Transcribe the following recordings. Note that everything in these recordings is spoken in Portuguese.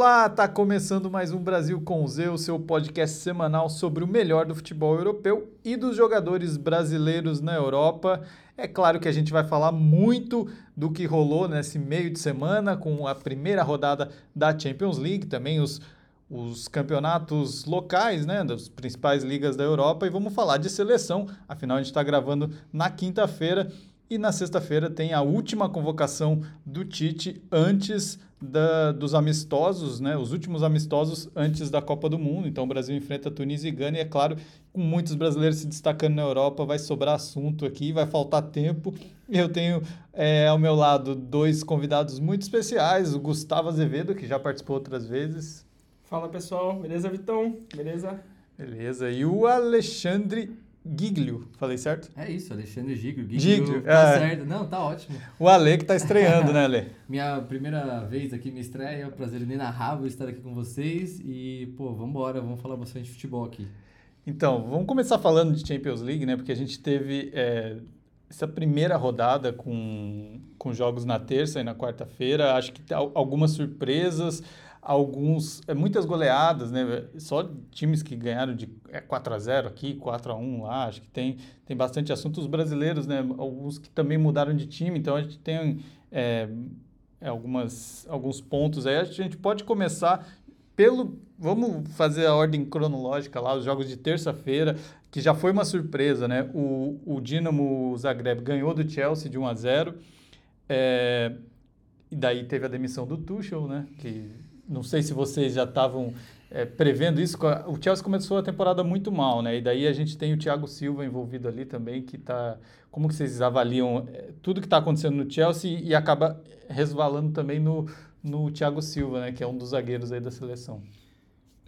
Olá, tá começando mais um Brasil com Z, o seu podcast semanal sobre o melhor do futebol europeu e dos jogadores brasileiros na Europa. É claro que a gente vai falar muito do que rolou nesse meio de semana com a primeira rodada da Champions League, também os, os campeonatos locais, né, das principais ligas da Europa e vamos falar de seleção. Afinal, a gente está gravando na quinta-feira e na sexta-feira tem a última convocação do Tite antes da, dos amistosos, né, os últimos amistosos antes da Copa do Mundo. Então o Brasil enfrenta Tunísia e Gana e é claro, com muitos brasileiros se destacando na Europa, vai sobrar assunto aqui, vai faltar tempo. Eu tenho é, ao meu lado dois convidados muito especiais, o Gustavo Azevedo, que já participou outras vezes. Fala pessoal, beleza Vitão? Beleza? Beleza. E o Alexandre Giglio, falei certo? É isso, Alexandre Giglio. Giglio, Giglio, tá é. certo. Não, tá ótimo. O Ale que tá estreando, né, Ale? Minha primeira vez aqui, minha estreia, é um prazer inenarrável estar aqui com vocês e, pô, vambora, vamos falar bastante de futebol aqui. Então, vamos começar falando de Champions League, né? Porque a gente teve é, essa primeira rodada com, com jogos na terça e na quarta-feira. Acho que al- algumas surpresas, alguns, é, muitas goleadas, né? Só times que ganharam de é, 4 a 0 aqui, 4 a 1 lá. Acho que tem, tem bastante assunto. Os brasileiros, né? Alguns que também mudaram de time. Então, a gente tem é, é, algumas, alguns pontos aí. A gente pode começar pelo. Vamos fazer a ordem cronológica lá, os jogos de terça-feira, que já foi uma surpresa, né? O, o Dinamo Zagreb ganhou do Chelsea de 1 a 0. É, e daí teve a demissão do Tuchel, né? Que não sei se vocês já estavam é, prevendo isso. O Chelsea começou a temporada muito mal, né? E daí a gente tem o Thiago Silva envolvido ali também, que tá. Como que vocês avaliam é, tudo que está acontecendo no Chelsea e acaba resvalando também no, no Thiago Silva, né? Que é um dos zagueiros aí da seleção.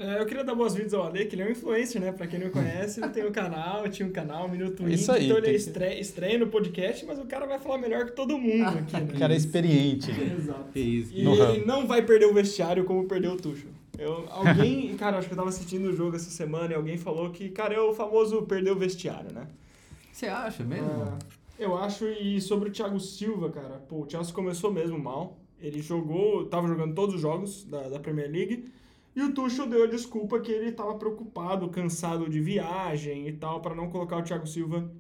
É, eu queria dar boas-vindas ao Ale, que ele é um influencer, né? Pra quem não conhece, ele tem um canal, tinha um canal, Minuto Isso Indie, aí, então ele tem que- estreia, estreia no podcast, mas o cara vai falar melhor que todo mundo aqui, né? O cara é experiente. Exato. Que isso. E No ramo. ele não vai perder o vestiário como perdeu o Tuchel. Eu, alguém, cara, acho que eu tava assistindo o jogo essa semana e alguém falou que, cara, é o famoso perder o vestiário, né? Você acha mesmo? Ah, eu acho, e sobre o Thiago Silva, cara, pô, o Chelsea começou mesmo mal. Ele jogou, tava jogando todos os jogos da, da Premier League. E o Tuchel deu a desculpa que ele tava preocupado, cansado de viagem e tal, para não colocar o Thiago Silva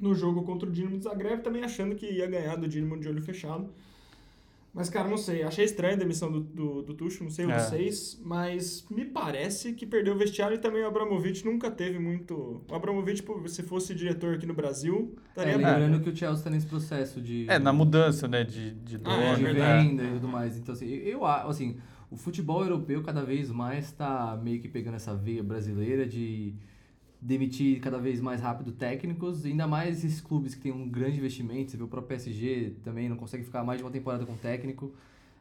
no jogo contra o Dinamo de Zagreb, também achando que ia ganhar do Dinamo de olho fechado. Mas, cara, não sei. Achei estranha a demissão do, do, do Tuchel, não sei É. vocês, mas me parece que perdeu o vestiário e também o Abramovich nunca teve muito... O Abramovich, se fosse diretor aqui no Brasil, É, estaria lembrando que o Chelsea tá nesse processo de, É, na mudança, né? De, de dono. Ah, é de verdade. venda e tudo mais. Então, assim, eu assim, o futebol europeu cada vez mais tá meio que pegando essa veia brasileira de demitir cada vez mais rápido técnicos, ainda mais esses clubes que têm um grande investimento, você vê o próprio PSG também não consegue ficar mais de uma temporada com técnico.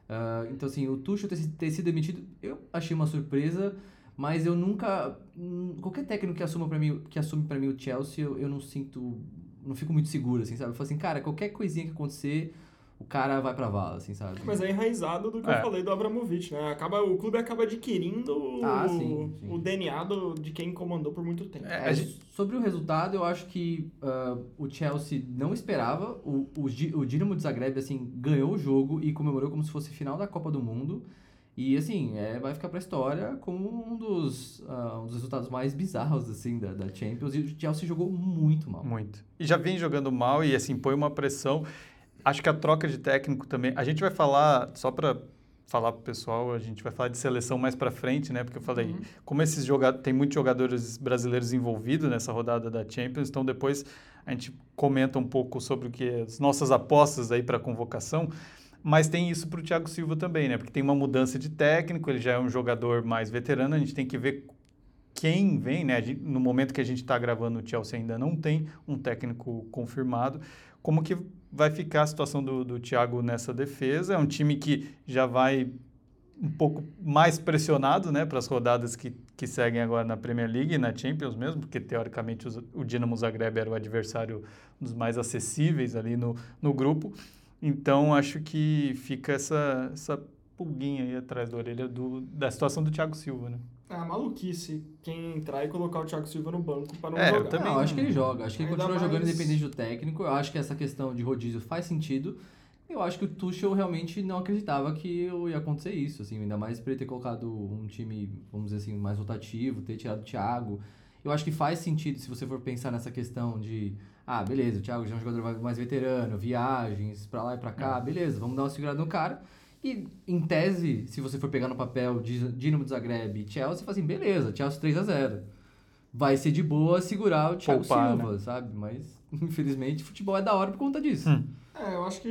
Ah, então, assim, o Tuchel ter, ter sido demitido, eu achei uma surpresa, mas eu nunca... hum, Qualquer técnico que assuma para mim, que assume para mim o Chelsea, eu, eu não sinto... Não fico muito seguro, assim, sabe? Eu falo assim, cara, qualquer coisinha que acontecer, o cara vai pra vala, assim, sabe? Mas é enraizado do que É. eu falei do Abramovich, né? Acaba, o clube acaba adquirindo o, Ah, sim, sim. o DNA do, de quem comandou por muito tempo. É, É, gente- Sobre o resultado, eu acho que ah, o Chelsea não esperava. O, o, o Dinamo de Zagreb, assim, ganhou o jogo e comemorou como se fosse final da Copa do Mundo. E, assim, é, vai ficar pra história como um dos, ah, um dos resultados mais bizarros, assim, da, da Champions. E o Chelsea jogou muito mal. Muito. E já vem jogando mal e assim põe uma pressão. Acho que a troca de técnico também. A gente vai falar só para falar pro pessoal, a gente vai falar de seleção mais para frente, né? Porque eu falei, como esses jogadores tem muitos jogadores brasileiros envolvidos nessa rodada da Champions, então depois a gente comenta um pouco sobre o que as nossas apostas aí para convocação. Mas tem isso para o Thiago Silva também, né? Porque tem uma mudança de técnico, ele já é um jogador mais veterano, a gente tem que ver quem vem, né? No momento que a gente está gravando, o Chelsea ainda não tem um técnico confirmado. Como que vai ficar a situação do, do Thiago nessa defesa? É um time que já vai um pouco mais pressionado, né, para as rodadas que, que seguem agora na Premier League e na Champions mesmo, porque teoricamente o Dinamo Zagreb era o adversário dos mais acessíveis ali no, no grupo. Então acho que fica essa, essa pulguinha aí atrás da orelha do, da situação do Thiago Silva, né? Ah, maluquice quem entrar e colocar o Thiago Silva no banco para não É, eu jogar. também Não, acho que ele joga. Acho que ele Ainda continua jogando mais- independente do técnico. Eu acho que essa questão de rodízio faz sentido. Eu acho que o Tuchel realmente não acreditava que ia acontecer isso, assim, ainda mais por ele ter colocado um time, vamos dizer assim, mais rotativo, ter tirado o Thiago. Eu acho que faz sentido se você for pensar nessa questão de, ah, beleza, o Thiago já é um jogador mais veterano, viagens pra lá e pra cá, beleza, vamos dar uma segurada no cara. E, em tese, se você for pegar no papel Dinamo de Zagreb e Chelsea, você fala assim, beleza, Chelsea 3 a 0 Vai ser de boa segurar o Thiago Poupar, Silva, né? sabe? Mas, infelizmente, futebol é da hora por conta disso. Hum. É, eu acho que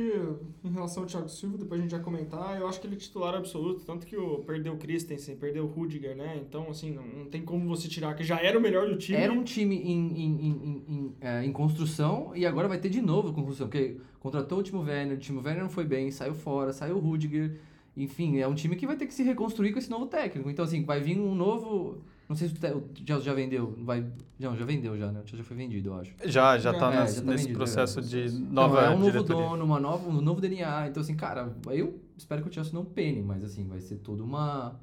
em relação ao Thiago Silva, depois a gente vai comentar, eu acho que ele é titular absoluto, tanto que o, perdeu o Christensen, perdeu o Rudiger, né? Então, assim, não, não tem como você tirar, que já era o melhor do time. Era um time em, em, em, em, é, em construção e agora vai ter de novo construção, porque contratou o Timo Werner, o Timo Werner não foi bem, saiu fora, saiu o Rudiger. Enfim, é um time que vai ter que se reconstruir com esse novo técnico. Então, assim, vai vir um novo. Não sei se o Chelsea já vendeu. Vai, não, já vendeu já, né? O Chelsea já foi vendido, eu acho. Já, já tá É, nas- já tá nesse vendido, processo é. de Então, nova é um novo diretoria. dono, uma nova, um novo DNA. Então, assim, cara, eu espero que o Chelsea não pene, mas assim, vai ser toda uma,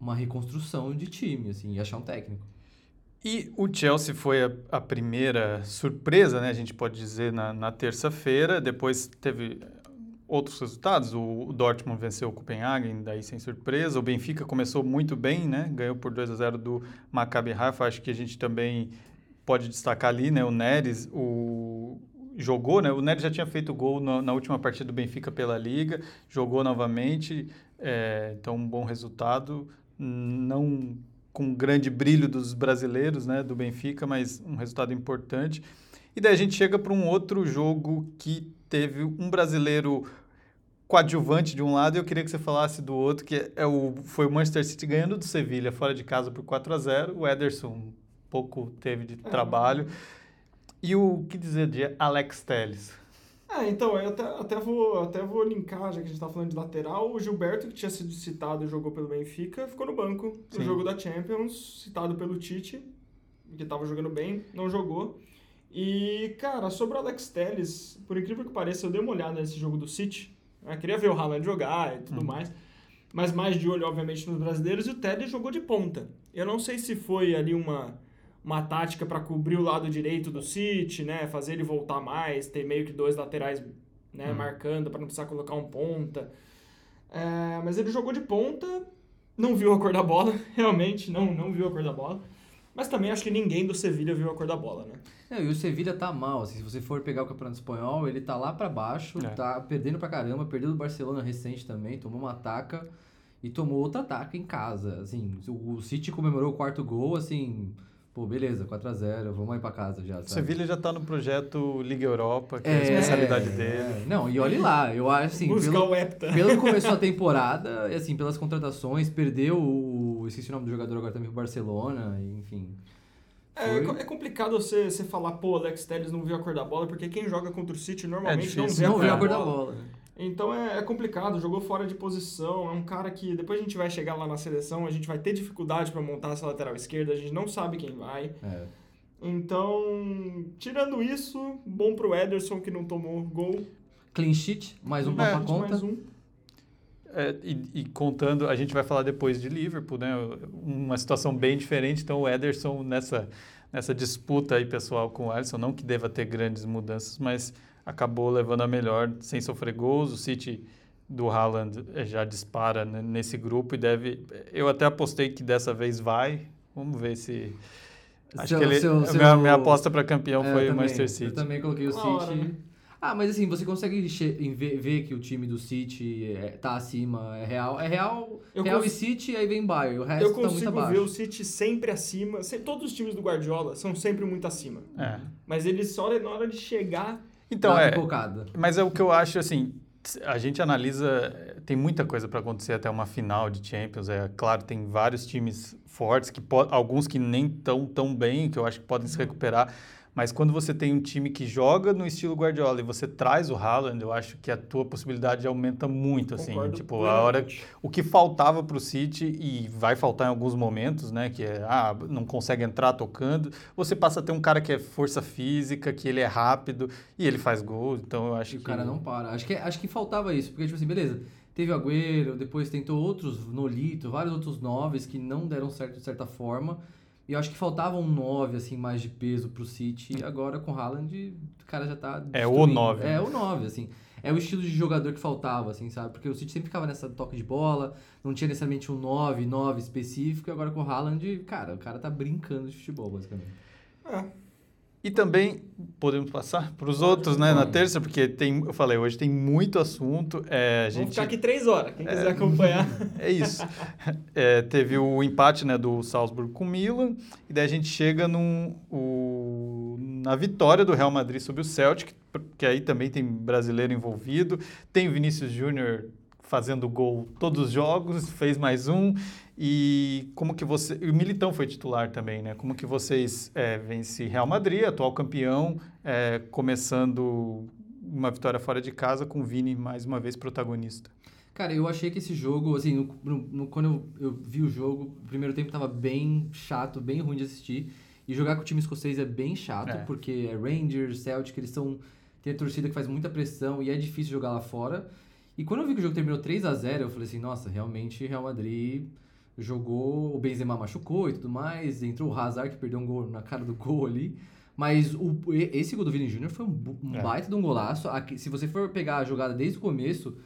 uma reconstrução de time, assim, e achar um técnico. E o Chelsea foi a, a primeira surpresa, né? A gente pode dizer, na, na terça-feira. Depois teve outros resultados. O, Dortmund venceu o Copenhagen, daí sem surpresa. O Benfica começou muito bem, né? Ganhou por 2 a 0 do Maccabi Haifa. Acho que a gente também pode destacar ali, né? O Neres, o jogou, né? O Neres já tinha feito gol na, na última partida do Benfica pela Liga, jogou novamente, é, então um bom resultado, não com grande brilho dos brasileiros, né, do Benfica, mas um resultado importante. E daí a gente chega para um outro jogo que teve um brasileiro coadjuvante de um lado e eu queria que você falasse do outro, que é o, foi o Manchester City ganhando do Sevilha fora de casa por 4 a 0 O Ederson pouco teve de trabalho. E o que dizer de Alex Telles? É, então, eu até, até, vou, até vou linkar, já que a gente tá falando de lateral, o Gilberto, que tinha sido citado e jogou pelo Benfica, ficou no banco no Sim. jogo da Champions, citado pelo Tite, que tava jogando bem, não jogou. E, cara, sobre o Alex Telles, por incrível que pareça, eu dei uma olhada nesse jogo do City, né? queria ver o Haaland jogar e tudo Uhum. mais, mas mais de olho, obviamente, nos brasileiros, e o Telles jogou de ponta. Eu não sei se foi ali uma uma tática para cobrir o lado direito do City, né, fazer ele voltar mais, ter meio que dois laterais, né, Hum. marcando para não precisar colocar um ponta. É, mas ele jogou de ponta, não viu a cor da bola, realmente não não viu a cor da bola. Mas também acho que ninguém do Sevilha viu a cor da bola, né? Não, e o Sevilla tá mal, assim, se você for pegar o Campeonato Espanhol, ele tá lá pra baixo, É. tá perdendo pra caramba, perdeu do Barcelona recente também, tomou uma ataca e tomou outra ataca em casa, assim, o o City comemorou o quarto gol, assim, pô, beleza, 4 a 0 vamos aí pra casa já, O sabe? Sevilha já está no projeto Liga Europa, que é, a especialidade dele. é. Não, e olhe lá, eu acho assim, Buscar pelo, o Hepta. pelo que começou a temporada, e assim, pelas contratações, perdeu o. Esqueci o nome do jogador agora também pro Barcelona, e, enfim. É, é complicado você, você falar, pô, Alex Telles não viu a cor da bola, porque quem joga contra o City normalmente não difícil. vê a Não cor viu da a cor da bola. bola. Então é, é complicado, jogou fora de posição, é um cara que depois a gente vai chegar lá na seleção, a gente vai ter dificuldade para montar essa lateral esquerda, a gente não sabe quem vai. É. Então, tirando isso, bom pro Ederson que não tomou gol. Clean sheet, mais um É, pra conta. Mais um. É, e, e contando, a gente vai falar depois de Liverpool, né? Uma situação bem diferente. Então, o Ederson nessa, nessa disputa aí pessoal com o Alisson, não que deva ter grandes mudanças, mas acabou levando a melhor sem sofrer gols. O City do Haaland eh, já dispara nesse grupo e deve. Eu até apostei que dessa vez vai. Vamos ver se. Acho Seu- que ele, seu- a seu- minha, minha aposta para campeão É, foi o Manchester City. Eu também coloquei o City. Ah, mas assim, você consegue ver, ver que o time do City é, tá acima, é real. É real, Eu real e City, aí vem Bayern. O resto Eu tá muito consigo abaixo. ver o City sempre acima. se- Todos os times do Guardiola são sempre muito acima. É. Mas eles só na hora de chegar. Então, é. Mas é o que eu acho, assim, a gente analisa, tem muita coisa para acontecer até uma final de Champions. É claro, tem vários times fortes, que alguns que nem tão tão bem, que eu acho que podem se recuperar. Mas quando você tem um time que joga no estilo Guardiola e você traz o Haaland, eu acho que a tua possibilidade aumenta muito, assim. Concordo Tipo, a hora o que faltava para o City e vai faltar em alguns momentos, né? Que é, ah, não consegue entrar tocando. Você passa a ter um cara que é força física, que ele é rápido e ele faz gol. Então eu acho E o que cara não para. Acho que, acho que faltava isso, porque, tipo assim, beleza, teve o Agüero, depois tentou outros Nolito, vários outros noves que não deram certo de certa forma. E eu acho que faltava um 9, assim, mais de peso pro City. E agora com o Haaland, o cara já tá. É o destruindo. nove, É né? o 9, assim. é o estilo de jogador que faltava, assim, sabe? Porque o City sempre ficava nessa toque de bola, não tinha necessariamente um 9, 9 específico, e agora com o Haaland, cara, o cara tá brincando de futebol, basicamente. É. E também podemos passar para os outros, né, na terça, porque tem, eu falei, hoje tem muito assunto. É, a Vamos gente, ficar aqui três horas, quem quiser acompanhar. É isso. É, teve o empate né, do Salzburg com o Milan, e daí a gente chega num, o, na vitória do Real Madrid sobre o Celtic, que aí também tem brasileiro envolvido. Tem o Vinícius Júnior fazendo gol todos os jogos, fez mais um. E como que você. O Militão foi titular também, né? Como que vocês é, vencem Real Madrid, atual campeão, é, começando uma vitória fora de casa com o Vini mais uma vez protagonista? Cara, eu achei que esse jogo, assim, no, no- no- quando eu, eu vi o jogo, o primeiro tempo tava bem chato, bem ruim de assistir. E jogar com o time escocês é bem chato, É. porque é Rangers, Celtic, eles são. Tem a torcida que faz muita pressão e é difícil jogar lá fora. E quando eu vi que o jogo terminou 3 a 0 eu falei assim, nossa, realmente Real Madrid jogou, o Benzema machucou e tudo mais, entrou o Hazard que perdeu um gol na cara do gol ali. Mas o, esse gol do Vini Júnior foi um, um É. baita de um golaço. Aqui, se você for pegar a jogada desde o começo,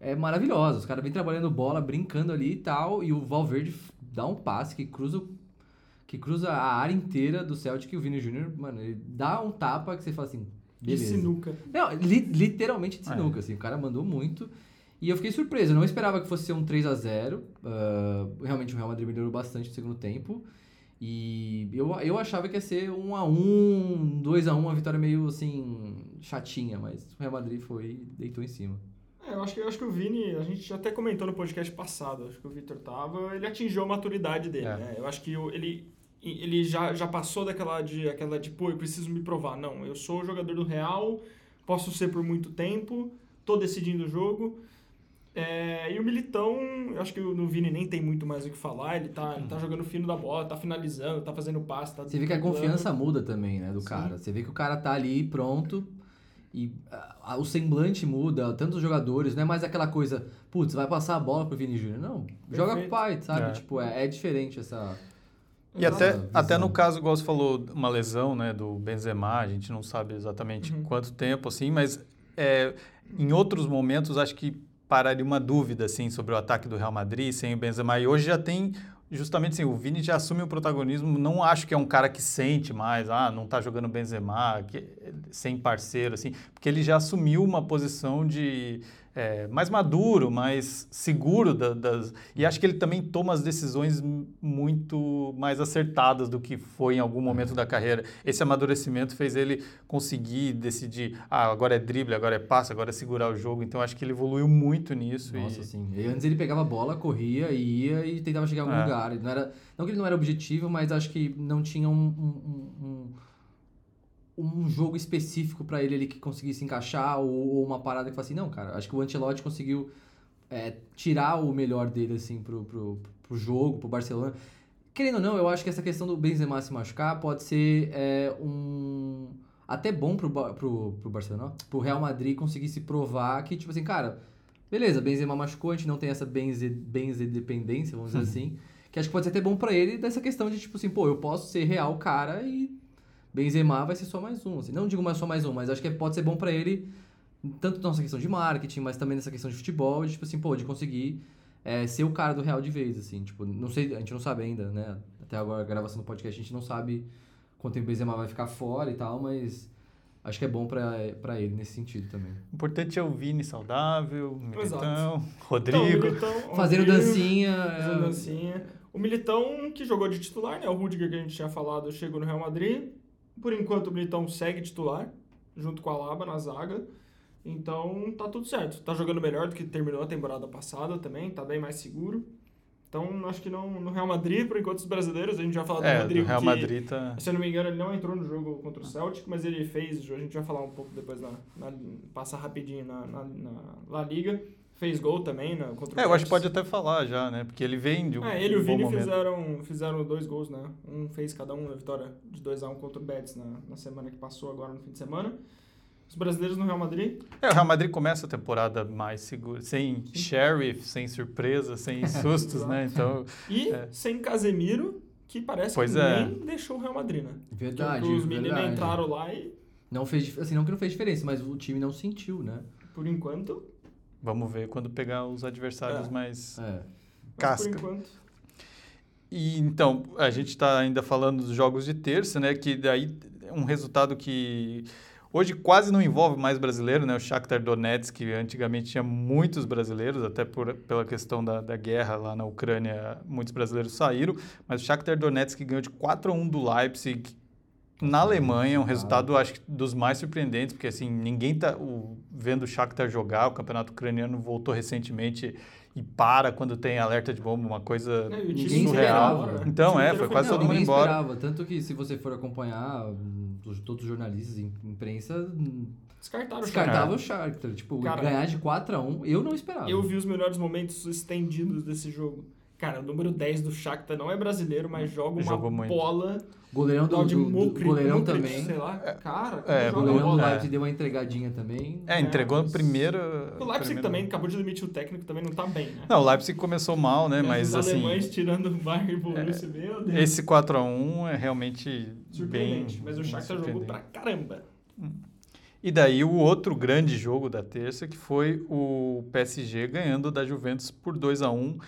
é maravilhosa. Os caras vêm trabalhando bola, brincando ali e tal, e o Valverde dá um passe que cruza que cruza a área inteira do Celtic e o Vini Júnior, mano, ele dá um tapa que você fala assim, De beleza. sinuca. Não, li- literalmente de É. sinuca, assim, o cara mandou muito. E eu fiquei surpreso, eu não esperava que fosse ser um 3 a 0 ah, Realmente o Real Madrid melhorou bastante no segundo tempo. E eu, eu achava que ia ser 1 a 1 2 a 1 uma vitória meio assim, chatinha, mas o Real Madrid foi e deitou em cima. É, eu acho, que, eu acho que o Vini, a gente até comentou no podcast passado, acho que o Vitor tava, ele atingiu a maturidade dele, É. né? Eu acho que ele, ele já, já passou daquela de, aquela de, pô, eu preciso me provar. Não, eu sou o jogador do Real, posso ser por muito tempo, tô decidindo o jogo. É, e o Militão, eu acho que no Vini nem tem muito mais o que falar, ele tá, ele tá jogando fino da bola, tá finalizando, tá fazendo passe, tá Você vê que a confiança muda também, né, do Sim. cara. Você vê que o cara tá ali pronto e ah, o semblante muda, tanto os jogadores, não é mais aquela coisa, putz, vai passar a bola pro Vini Júnior. Não, joga com o Perfeito. pai, sabe? É. Tipo, é, é diferente essa... E até, até no caso, igual você falou, uma lesão né, do Benzema, a gente não sabe exatamente Uhum. quanto tempo, assim, mas é, em outros momentos acho que pararia uma dúvida assim, sobre o ataque do Real Madrid sem o Benzema. E hoje já tem, justamente assim, o Vini já assume o protagonismo, não acho que é um cara que sente mais, ah, não tá jogando Benzema, que, sem parceiro, assim, porque ele já assumiu uma posição de é, mais maduro, mais seguro da- das. E acho que ele também toma as decisões muito mais acertadas do que foi em algum momento da carreira. Esse amadurecimento fez ele conseguir decidir, ah, agora é drible, agora é passe, agora é segurar o jogo. Então acho que ele evoluiu muito nisso. Nossa, e... sim. E antes ele pegava a bola, corria, ia e tentava chegar em algum É. lugar. Ele Não, era, não que ele não era objetivo, mas acho que não tinha um, um, um, um jogo específico pra ele ali que conseguisse encaixar ou, ou uma parada que falasse assim, não, cara, acho que o Ancelotti conseguiu é, tirar o melhor dele, assim, pro, pro, pro jogo, pro Barcelona. Querendo ou não, eu acho que essa questão do Benzema se machucar pode ser é, um... Até bom pro, pro, pro Barcelona, pro Real Madrid conseguir se provar que, tipo assim, cara, beleza, Benzema machucou, a gente não tem essa benze, benze dependência, vamos dizer assim, que acho que pode ser até bom pra ele dessa questão de, tipo assim, pô, eu posso ser real cara e Benzema vai ser só mais um, assim. Não digo mais só mais um, mas acho que pode ser bom pra ele, tanto nessa questão de marketing, mas também nessa questão de futebol, de, tipo assim, pô, de conseguir é, ser o cara do Real de vez, assim. Tipo, não sei, a gente não sabe ainda, né? Até agora a gravação do podcast a gente não sabe quanto tempo o Benzema vai ficar fora e tal, mas acho que é bom pra, pra ele nesse sentido também. O importante é o Vini saudável, o Militão, Exato. Então, o Rodrigo. Militão- Fazendo Rodrigo, dancinha. Fazendo é, dancinha. O Militão, que jogou de titular, né? O Rudiger que a gente tinha falado, chegou no Real Madrid. Por enquanto, o Militão segue titular, junto com a Laba na zaga. Então, tá tudo certo. Tá jogando melhor do que terminou a temporada passada também, tá bem mais seguro. Então, acho que não, no Real Madrid, por enquanto, os brasileiros, a gente já falou do É, do Rodrigo, Real que, Madrid tá. se eu não me engano, ele não entrou no jogo contra o Celtic, mas ele fez, a gente vai falar um pouco depois, na, na, passar rapidinho na, na, na La Liga. Fez gol também na, contra o É, eu acho que pode até falar já, né? Porque ele vem de um, É, ele e o um bom Vini momento. fizeram, fizeram dois gols, né? Um fez cada um na vitória de 2x1 contra o Betis na, na semana que passou, agora no fim de semana. Os brasileiros no Real Madrid. É, o Real Madrid começa a temporada mais seguro, sem sheriff, sem surpresa, sem sustos, né? Então, E É. sem Casemiro, que parece Pois que é. nem deixou o Real Madrid, né? Verdade, Porque os meninos verdade. entraram lá e. Não fez, assim, não que não fez diferença, mas o time não sentiu, né? Por enquanto. Vamos ver quando pegar os adversários É. mais É. mas casca. Por enquanto. E então, a gente está ainda falando dos jogos de terça, né? Que daí é um resultado que hoje quase não envolve mais brasileiro, né? O Shakhtar Donetsk, que antigamente tinha muitos brasileiros, até por, pela questão da, da guerra lá na Ucrânia, muitos brasileiros saíram, mas o Shakhtar Donetsk ganhou de 4 a 1 do Leipzig na Alemanha, um resultado acho que dos mais surpreendentes, porque assim, ninguém tá o, vendo o Shakhtar jogar, o campeonato ucraniano voltou recentemente e para quando tem alerta de bomba, uma coisa É, e o time Ninguém surreal. esperava, né? Então, é, foi quase não, todo mundo Ninguém embora. esperava, tanto que se você for acompanhar hum, os- todos os jornalistas, im- imprensa, hum, Descartaram o descartava Shakhtar. o Shakhtar. Tipo, Cara, ganhar de 4 a 1 eu não esperava. Eu vi os melhores momentos estendidos desse jogo. Cara, o número 10 do Shakhtar não é brasileiro, mas joga uma Jogou muito. bola. Goleirão do, de do- goleirão Mukri, também. Sei lá, cara, é, joga O goleirão do. É. Leipzig deu uma entregadinha também. É, entregou É, no primeiro. O Leipzig primeiro- também acabou de demitir o técnico, também não tá bem, né? Não, o Leipzig começou mal, né? Mas os assim, alemães tirando o Bayern e o Borussia, meu Deus. esse 4 a 1 é realmente bem Surpreendente, mas o bem Shakhtar jogou pra caramba. E daí o outro grande jogo da terça, que foi o PSG ganhando da Juventus por 2 a 1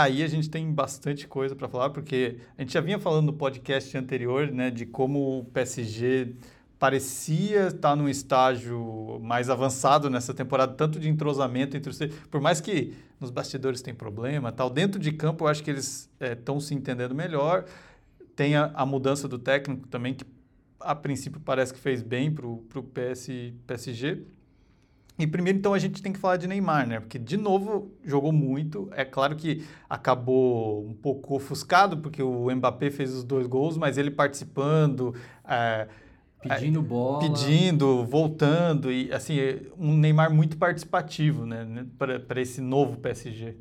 Aí a gente tem bastante coisa para falar, porque a gente já vinha falando no podcast anterior, né, de como o PSG parecia estar num estágio mais avançado nessa temporada, tanto de entrosamento entre os... Por mais que nos bastidores tem problema, tal, dentro de campo eu acho que eles estão se entendendo melhor. Tem a, a mudança do técnico também, que a princípio parece que fez bem para o PS, PSG. E primeiro, então, a gente tem que falar de Neymar, né? Porque, de novo, jogou muito. É claro que acabou um pouco ofuscado, porque o Mbappé fez os dois gols, mas ele participando, é, Pedindo bola. pedindo, voltando, e assim, um Neymar muito participativo, né? Para esse novo PSG.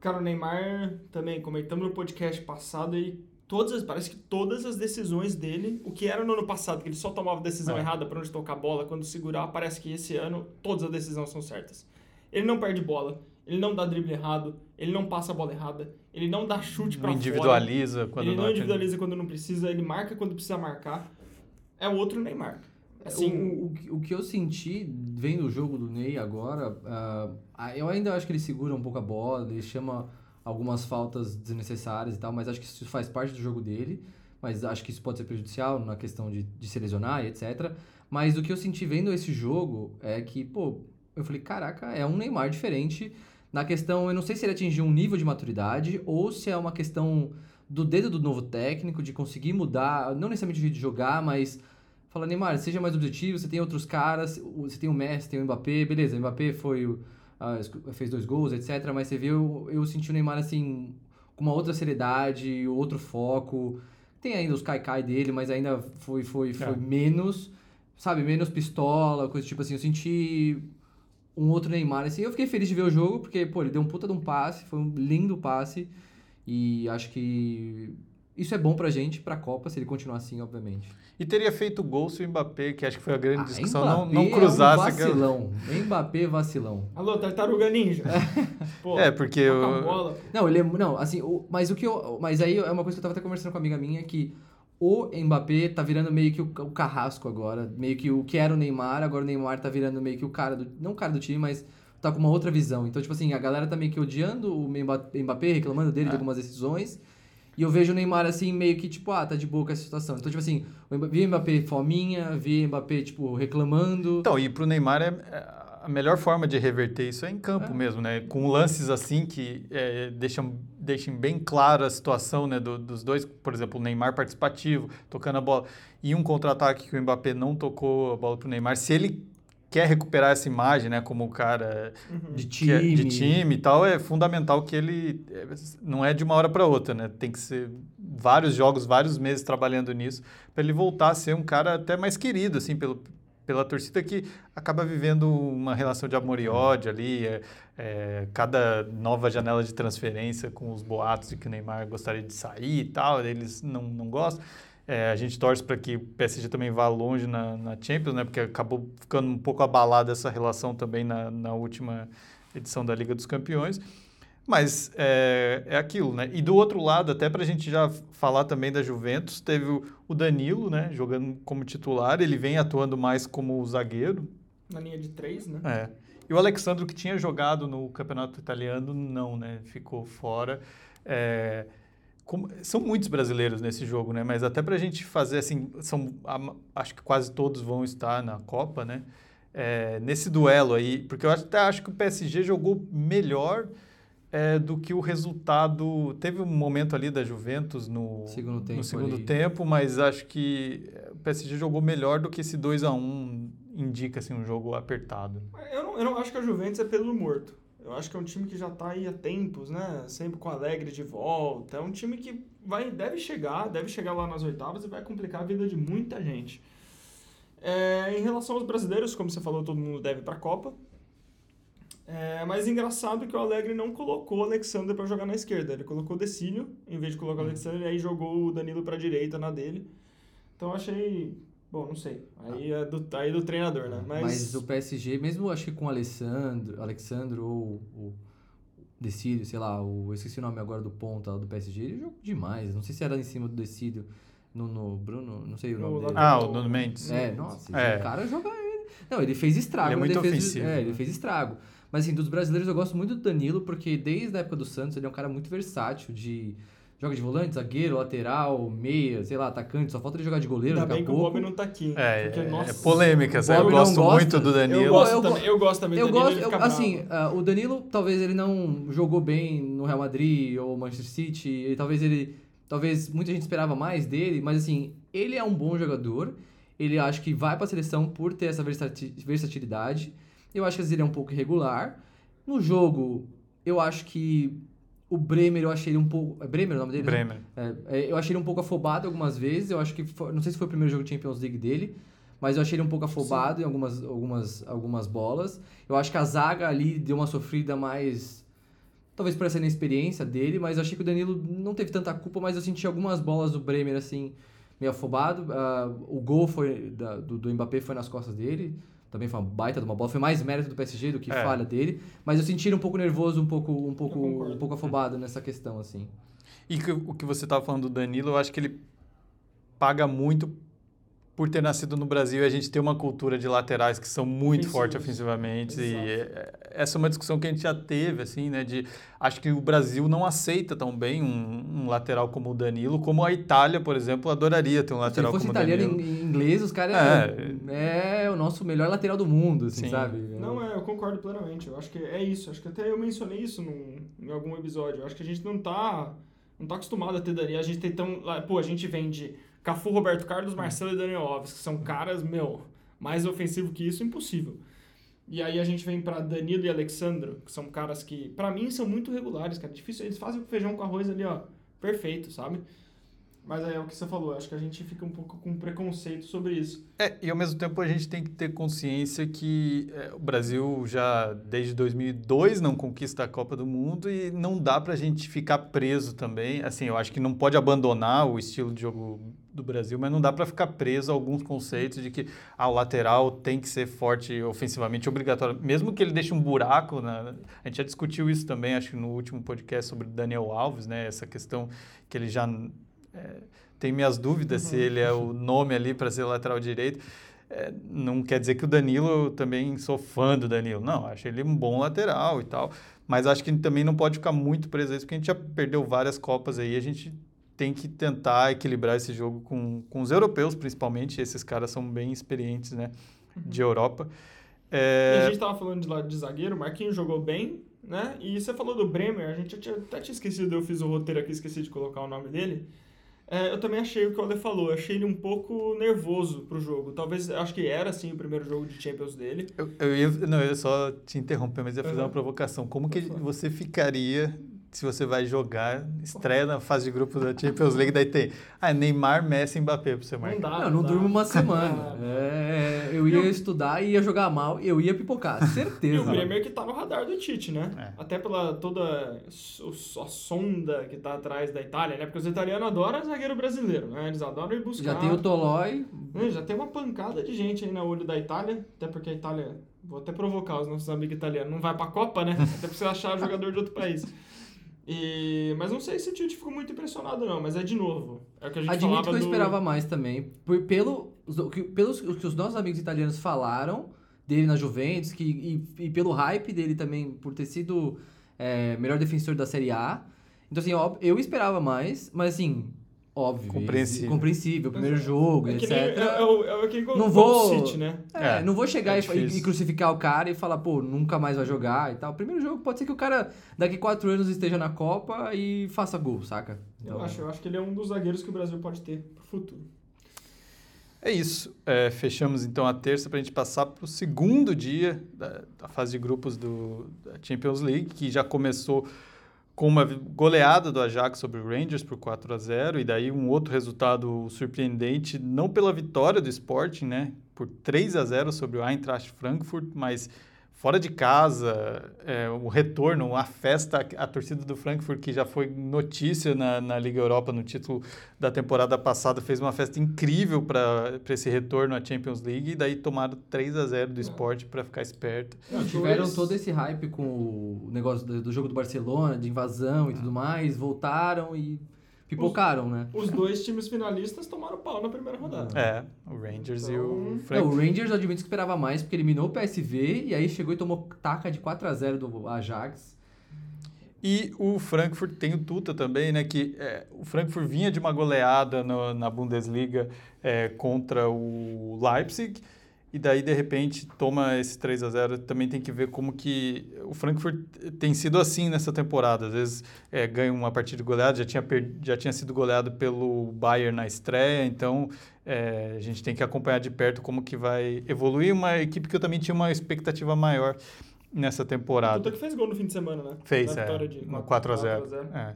Cara, o Neymar também, comentamos no podcast passado e todas as, parece que todas as decisões dele, o que era no ano passado, que ele só tomava decisão É. errada para onde tocar a bola, quando segurar, parece que esse ano todas as decisões são certas. Ele não perde bola, ele não dá drible errado, ele não passa a bola errada, ele não dá chute Não para fora. individualiza quando ele não é- individualiza quando não precisa, ele marca quando precisa marcar. É outro Neymar. Assim, o, o, que- o que eu senti vendo o jogo do Ney agora, ah, eu ainda acho que ele segura um pouco a bola, ele chama algumas faltas desnecessárias e tal, mas acho que isso faz parte do jogo dele. Mas acho que isso pode ser prejudicial na questão de, de se lesionar e etc. Mas o que eu senti vendo esse jogo é que, pô, eu falei, caraca, é um Neymar diferente na questão, eu não sei se ele atingiu um nível de maturidade ou se é uma questão do dedo do novo técnico, de conseguir mudar, não necessariamente o jeito de jogar, mas fala, Neymar, seja mais objetivo, você tem outros caras, você tem o Messi, tem o Mbappé, beleza, o Mbappé foi, o- ah, fez dois gols, etc, mas você viu, eu senti o Neymar assim, com uma outra seriedade, outro foco, tem ainda os cai-cai dele, mas ainda foi, foi, foi É. menos, sabe, menos pistola, coisa tipo assim, eu senti um outro Neymar, assim, eu fiquei feliz de ver o jogo, porque, pô, ele deu um puta de um passe, foi um lindo passe, e acho que isso é bom pra gente, pra Copa, se ele continuar assim, obviamente. E teria feito gol se o Mbappé, que acho que foi a grande Ah, discussão, não, não é um cruzasse vacilão. Mbappé vacilão. alô, Tartaruga Ninja. Pô, É, porque eu- bola. Não, ele é, não, assim, o- mas o que eu, mas aí é uma coisa que eu tava até conversando com uma amiga minha que o Mbappé tá virando meio que o, o carrasco agora, meio que o que era o Neymar, agora o Neymar tá virando meio que o cara do, não o cara do time, mas tá com uma outra visão. Então, tipo assim, a galera tá meio que odiando o Mba- Mbappé, reclamando dele É. de algumas decisões. E eu vejo o Neymar assim, meio que tipo, ah, tá de boa com essa situação. Então, tipo assim, o vi o Mbappé fominha, vi o Mbappé, tipo, reclamando. Então, e pro Neymar é, é a melhor forma de reverter isso é em campo É. mesmo, né? Com lances assim que é, deixam, deixem bem clara a situação né, do- dos dois. Por exemplo, o Neymar participativo, tocando a bola. E um contra-ataque que o Mbappé não tocou a bola pro Neymar. Se ele quer recuperar essa imagem, né? Como o cara de que é- time. de time e tal, é fundamental que ele é, não é de uma hora para outra, né? Tem que ser vários jogos, vários meses trabalhando nisso para ele voltar a ser um cara até mais querido, assim, pelo, pela torcida que acaba vivendo uma relação de amor e ódio ali, é, é, cada nova janela de transferência com os boatos de que o Neymar gostaria de sair e tal, eles não, não gostam. É, a gente torce para que o PSG também vá longe na, na Champions, né? Porque acabou ficando um pouco abalada essa relação também na, na última edição da Liga dos Campeões. Mas é, é aquilo, né? E do outro lado, até para a gente já falar também da Juventus, teve o, o Danilo, né? Jogando como titular, ele vem atuando mais como zagueiro. Na linha de três, né? É. E o Alexandro, que tinha jogado no campeonato italiano, não, né? Ficou fora. É, como- são muitos brasileiros nesse jogo, né? Mas até para a gente fazer assim, são, acho que quase todos vão estar na Copa, né? É, nesse duelo aí, porque eu até acho que o PSG jogou melhor é, do que o resultado. Teve um momento ali da Juventus no Segundo tempo no segundo tempo, mas acho que é, o PSG jogou melhor do que esse 2 a 1 indica assim, um jogo apertado. Eu não, eu não acho que a Juventus é pelo morto. Eu acho que é um time que já tá aí há tempos, né? Sempre com o Alegre de volta. É um time que vai, deve chegar, deve chegar lá nas oitavas e vai complicar a vida de muita gente. É, em relação aos brasileiros, como você falou, todo mundo deve para a Copa. É, mas engraçado que o Alegre não colocou o Alexander para jogar na esquerda. Ele colocou o Decílio, em vez de colocar o Alexander, e aí jogou o Danilo para direita na dele. Então eu achei. Bom, não sei. Aí é do, aí é do treinador, né? Mas... Mas, o PSG, mesmo acho que com o Alessandro, Alexandro ou o Decídio, sei lá, o, eu esqueci o nome agora do ponta lá do PSG, ele jogou demais. Não sei se era em cima do Decídio, no, no Bruno, não sei o No nome dele. Ah, o Nuno Mendes. É, nossa, É. o cara joga ele. Não, ele fez estrago. Ele é muito defesa- ofensivo, É, né? ele fez estrago. Mas assim, dos brasileiros eu gosto muito do Danilo, porque desde a época do Santos ele é um cara muito versátil de. Joga de volante, zagueiro, lateral, meia, sei lá, atacante, só falta ele jogar de goleiro Ainda daqui bem a que o pouco. Bob não tá aqui. É, porque, é, nossa, é polêmicas. o Eu gosto gosta. muito do Danilo. Eu gosto, Eu também, eu gosto também Eu do Danilo, gosto, eu- assim, ah, o Danilo talvez ele não jogou bem no Real Madrid ou Manchester City, e talvez ele, talvez muita gente esperava mais dele, mas assim, ele é um bom jogador, ele acho que vai para a seleção por ter essa versati- versatilidade, eu acho que às vezes ele é um pouco irregular. No jogo, eu acho que o Bremer, eu achei ele um pouco... É Bremer o nome dele? né? Bremer. É, é, eu achei ele um pouco afobado algumas vezes. Eu acho que. foi- não sei se foi o primeiro jogo de Champions League dele, mas eu achei ele um pouco afobado em algumas, algumas, algumas bolas. Eu acho que a zaga ali deu uma sofrida mais. Talvez por essa inexperiência dele, mas eu achei que o Danilo não teve tanta culpa, mas eu senti algumas bolas do Bremer assim, meio afobado. Ah, o gol foi da- do, do Mbappé foi nas costas dele. Também foi uma baita de uma bola. Foi mais mérito do PSG do que É. falha dele. Mas eu senti ele um pouco nervoso, um pouco, um pouco, um pouco afobado nessa questão, assim. E que- o que você estava falando do Danilo, eu acho que ele paga muito por ter nascido no Brasil e a gente tem uma cultura de laterais que são muito fortes ofensivamente. E Exato. é- essa é uma discussão que a gente já teve, assim, né? De acho que o Brasil não aceita tão bem um, um lateral como o Danilo, como a Itália, por exemplo, adoraria ter um Se lateral fosse como o italiano Danilo. e inglês, os caras é. é o nosso melhor lateral do mundo, assim, Sim. sabe? Não, é, eu concordo plenamente. Eu acho que é isso. Acho que até eu mencionei isso num, em algum episódio. Eu acho que a gente não tá, não tá acostumado a ter Daniel. A gente tem tão. lá- Pô, a gente vem de Cafu, Roberto Carlos, Marcelo e Daniel Alves, que são caras, meu, mais ofensivo que isso, impossível. E aí a gente vem pra Danilo e Alexandro, que são caras que, pra mim, são muito regulares, cara. Difícil, eles fazem o feijão com arroz ali, ó, perfeito, sabe? Mas é o que você falou, acho que a gente fica um pouco com preconceito sobre isso. É, e ao mesmo tempo a gente tem que ter consciência que é, o Brasil já desde 2002 não conquista a Copa do Mundo e não dá pra gente ficar preso também. Assim, eu acho que não pode abandonar o estilo de jogo do Brasil, mas não dá pra ficar preso a alguns conceitos de que ah, o lateral tem que ser forte ofensivamente, obrigatório. Mesmo que ele deixe um buraco, na, a gente já discutiu isso também, acho que no último podcast sobre Daniel Alves, né? Essa questão que ele já é, tem minhas dúvidas se ele é o nome ali para ser lateral direito. É, não quer dizer que o Danilo, eu também sou fã do Danilo. Não, acho ele um bom lateral e tal. Mas acho que também não pode ficar muito preso a isso, porque a gente já perdeu várias Copas aí. A gente tem que tentar equilibrar esse jogo com, com os europeus, principalmente. Esses caras são bem experientes, né? De Europa. E a É, gente tava falando de lado de zagueiro, o Marquinhos jogou bem, né? E você falou do Bremer, a gente tinha, até tinha esquecido, eu fiz o roteiro aqui, esqueci de colocar o nome dele. É, eu também achei o que o Ale falou, achei ele um pouco nervoso pro jogo. Talvez, acho que era, assim, o primeiro jogo de Champions dele. eu, eu ia, não, eu ia só te interromper, mas ia fazer Uhum. uma provocação. Como que você ficaria se você vai jogar, estreia na fase de grupo da Champions League, daí tem ah, Neymar, Messi e Mbappé pra você Não marcar? dá. Não, eu não dá. durmo uma Não semana. É, eu ia estudar e ia jogar mal, eu ia pipocar, E o certeza. Bremer que tá no radar do Tite, né? É. Até pela toda a sonda que tá atrás da Itália, né? Porque os italianos adoram zagueiro brasileiro, né? Eles adoram ir buscar. Já tem o Tolói, Né, Já tem uma pancada de gente aí na olho da Itália, até porque a Itália, vou até provocar os nossos amigos italianos, não vai pra Copa, né? Até pra você achar jogador de outro país. E, mas não sei se o Tite ficou muito impressionado, não, mas é de novo. É o que a gente Admito que eu do... esperava mais também. Por- pelo, pelos o que os nossos amigos italianos falaram, dele na Juventus, que, e, e pelo hype dele também, por ter sido é, melhor defensor da Série A. Então, assim, eu esperava mais, mas assim, óbvio. Compreensível. Compreensível, primeiro jogo, É que etc. nem, é, é, o- é, o que Não vou- City, né? É, É, não vou chegar é e- e, crucificar o cara e falar, pô, nunca mais vai jogar e tal. Primeiro jogo, pode ser que o cara daqui quatro anos esteja na Copa e faça gol, saca? Então, Eu acho, eu acho que ele é um dos zagueiros que o Brasil pode ter pro futuro. É isso. É, fechamos então a terça para a gente passar para o segundo dia da, da fase de grupos do, da Champions League, que já começou com uma goleada do Ajax sobre o Rangers por 4 a 0 e daí um outro resultado surpreendente, não pela vitória do Sporting, né, por 3 a 0 sobre o Eintracht Frankfurt, mas fora de casa, é, o retorno, a festa, a torcida do Frankfurt, que já foi notícia na, na Liga Europa no título da temporada passada, fez uma festa incrível para esse retorno à Champions League, e daí tomaram 3 a 0 do Sport para ficar esperto. Não, tiveram todo esse hype com o negócio do, do jogo do Barcelona, de invasão e tudo mais, voltaram e pipocaram, né? Os dois times finalistas tomaram pau na primeira rodada. É, o Rangers e o Então- É, Frankfurt. o Rangers, eu admito que esperava mais, porque eliminou o PSV e aí chegou e tomou taca de 4 a 0 do Ajax. E o Frankfurt tem o Tuta também, né? Que é, o Frankfurt vinha de uma goleada no- na Bundesliga é, contra o Leipzig. E daí, de repente, toma esse 3 a 0 Também tem que ver como que o Frankfurt tem sido assim nessa temporada. Às vezes é, ganha uma partida de goleada, já tinha, per- já tinha sido goleado pelo Bayern na estreia. Então, é, a gente tem que acompanhar de perto como que vai evoluir. Uma equipe que eu também tinha uma expectativa maior nessa temporada. Tuta que fez gol no fim de semana, né? Fez, Na é. vitória de No 4 4 a 0 a 0. É.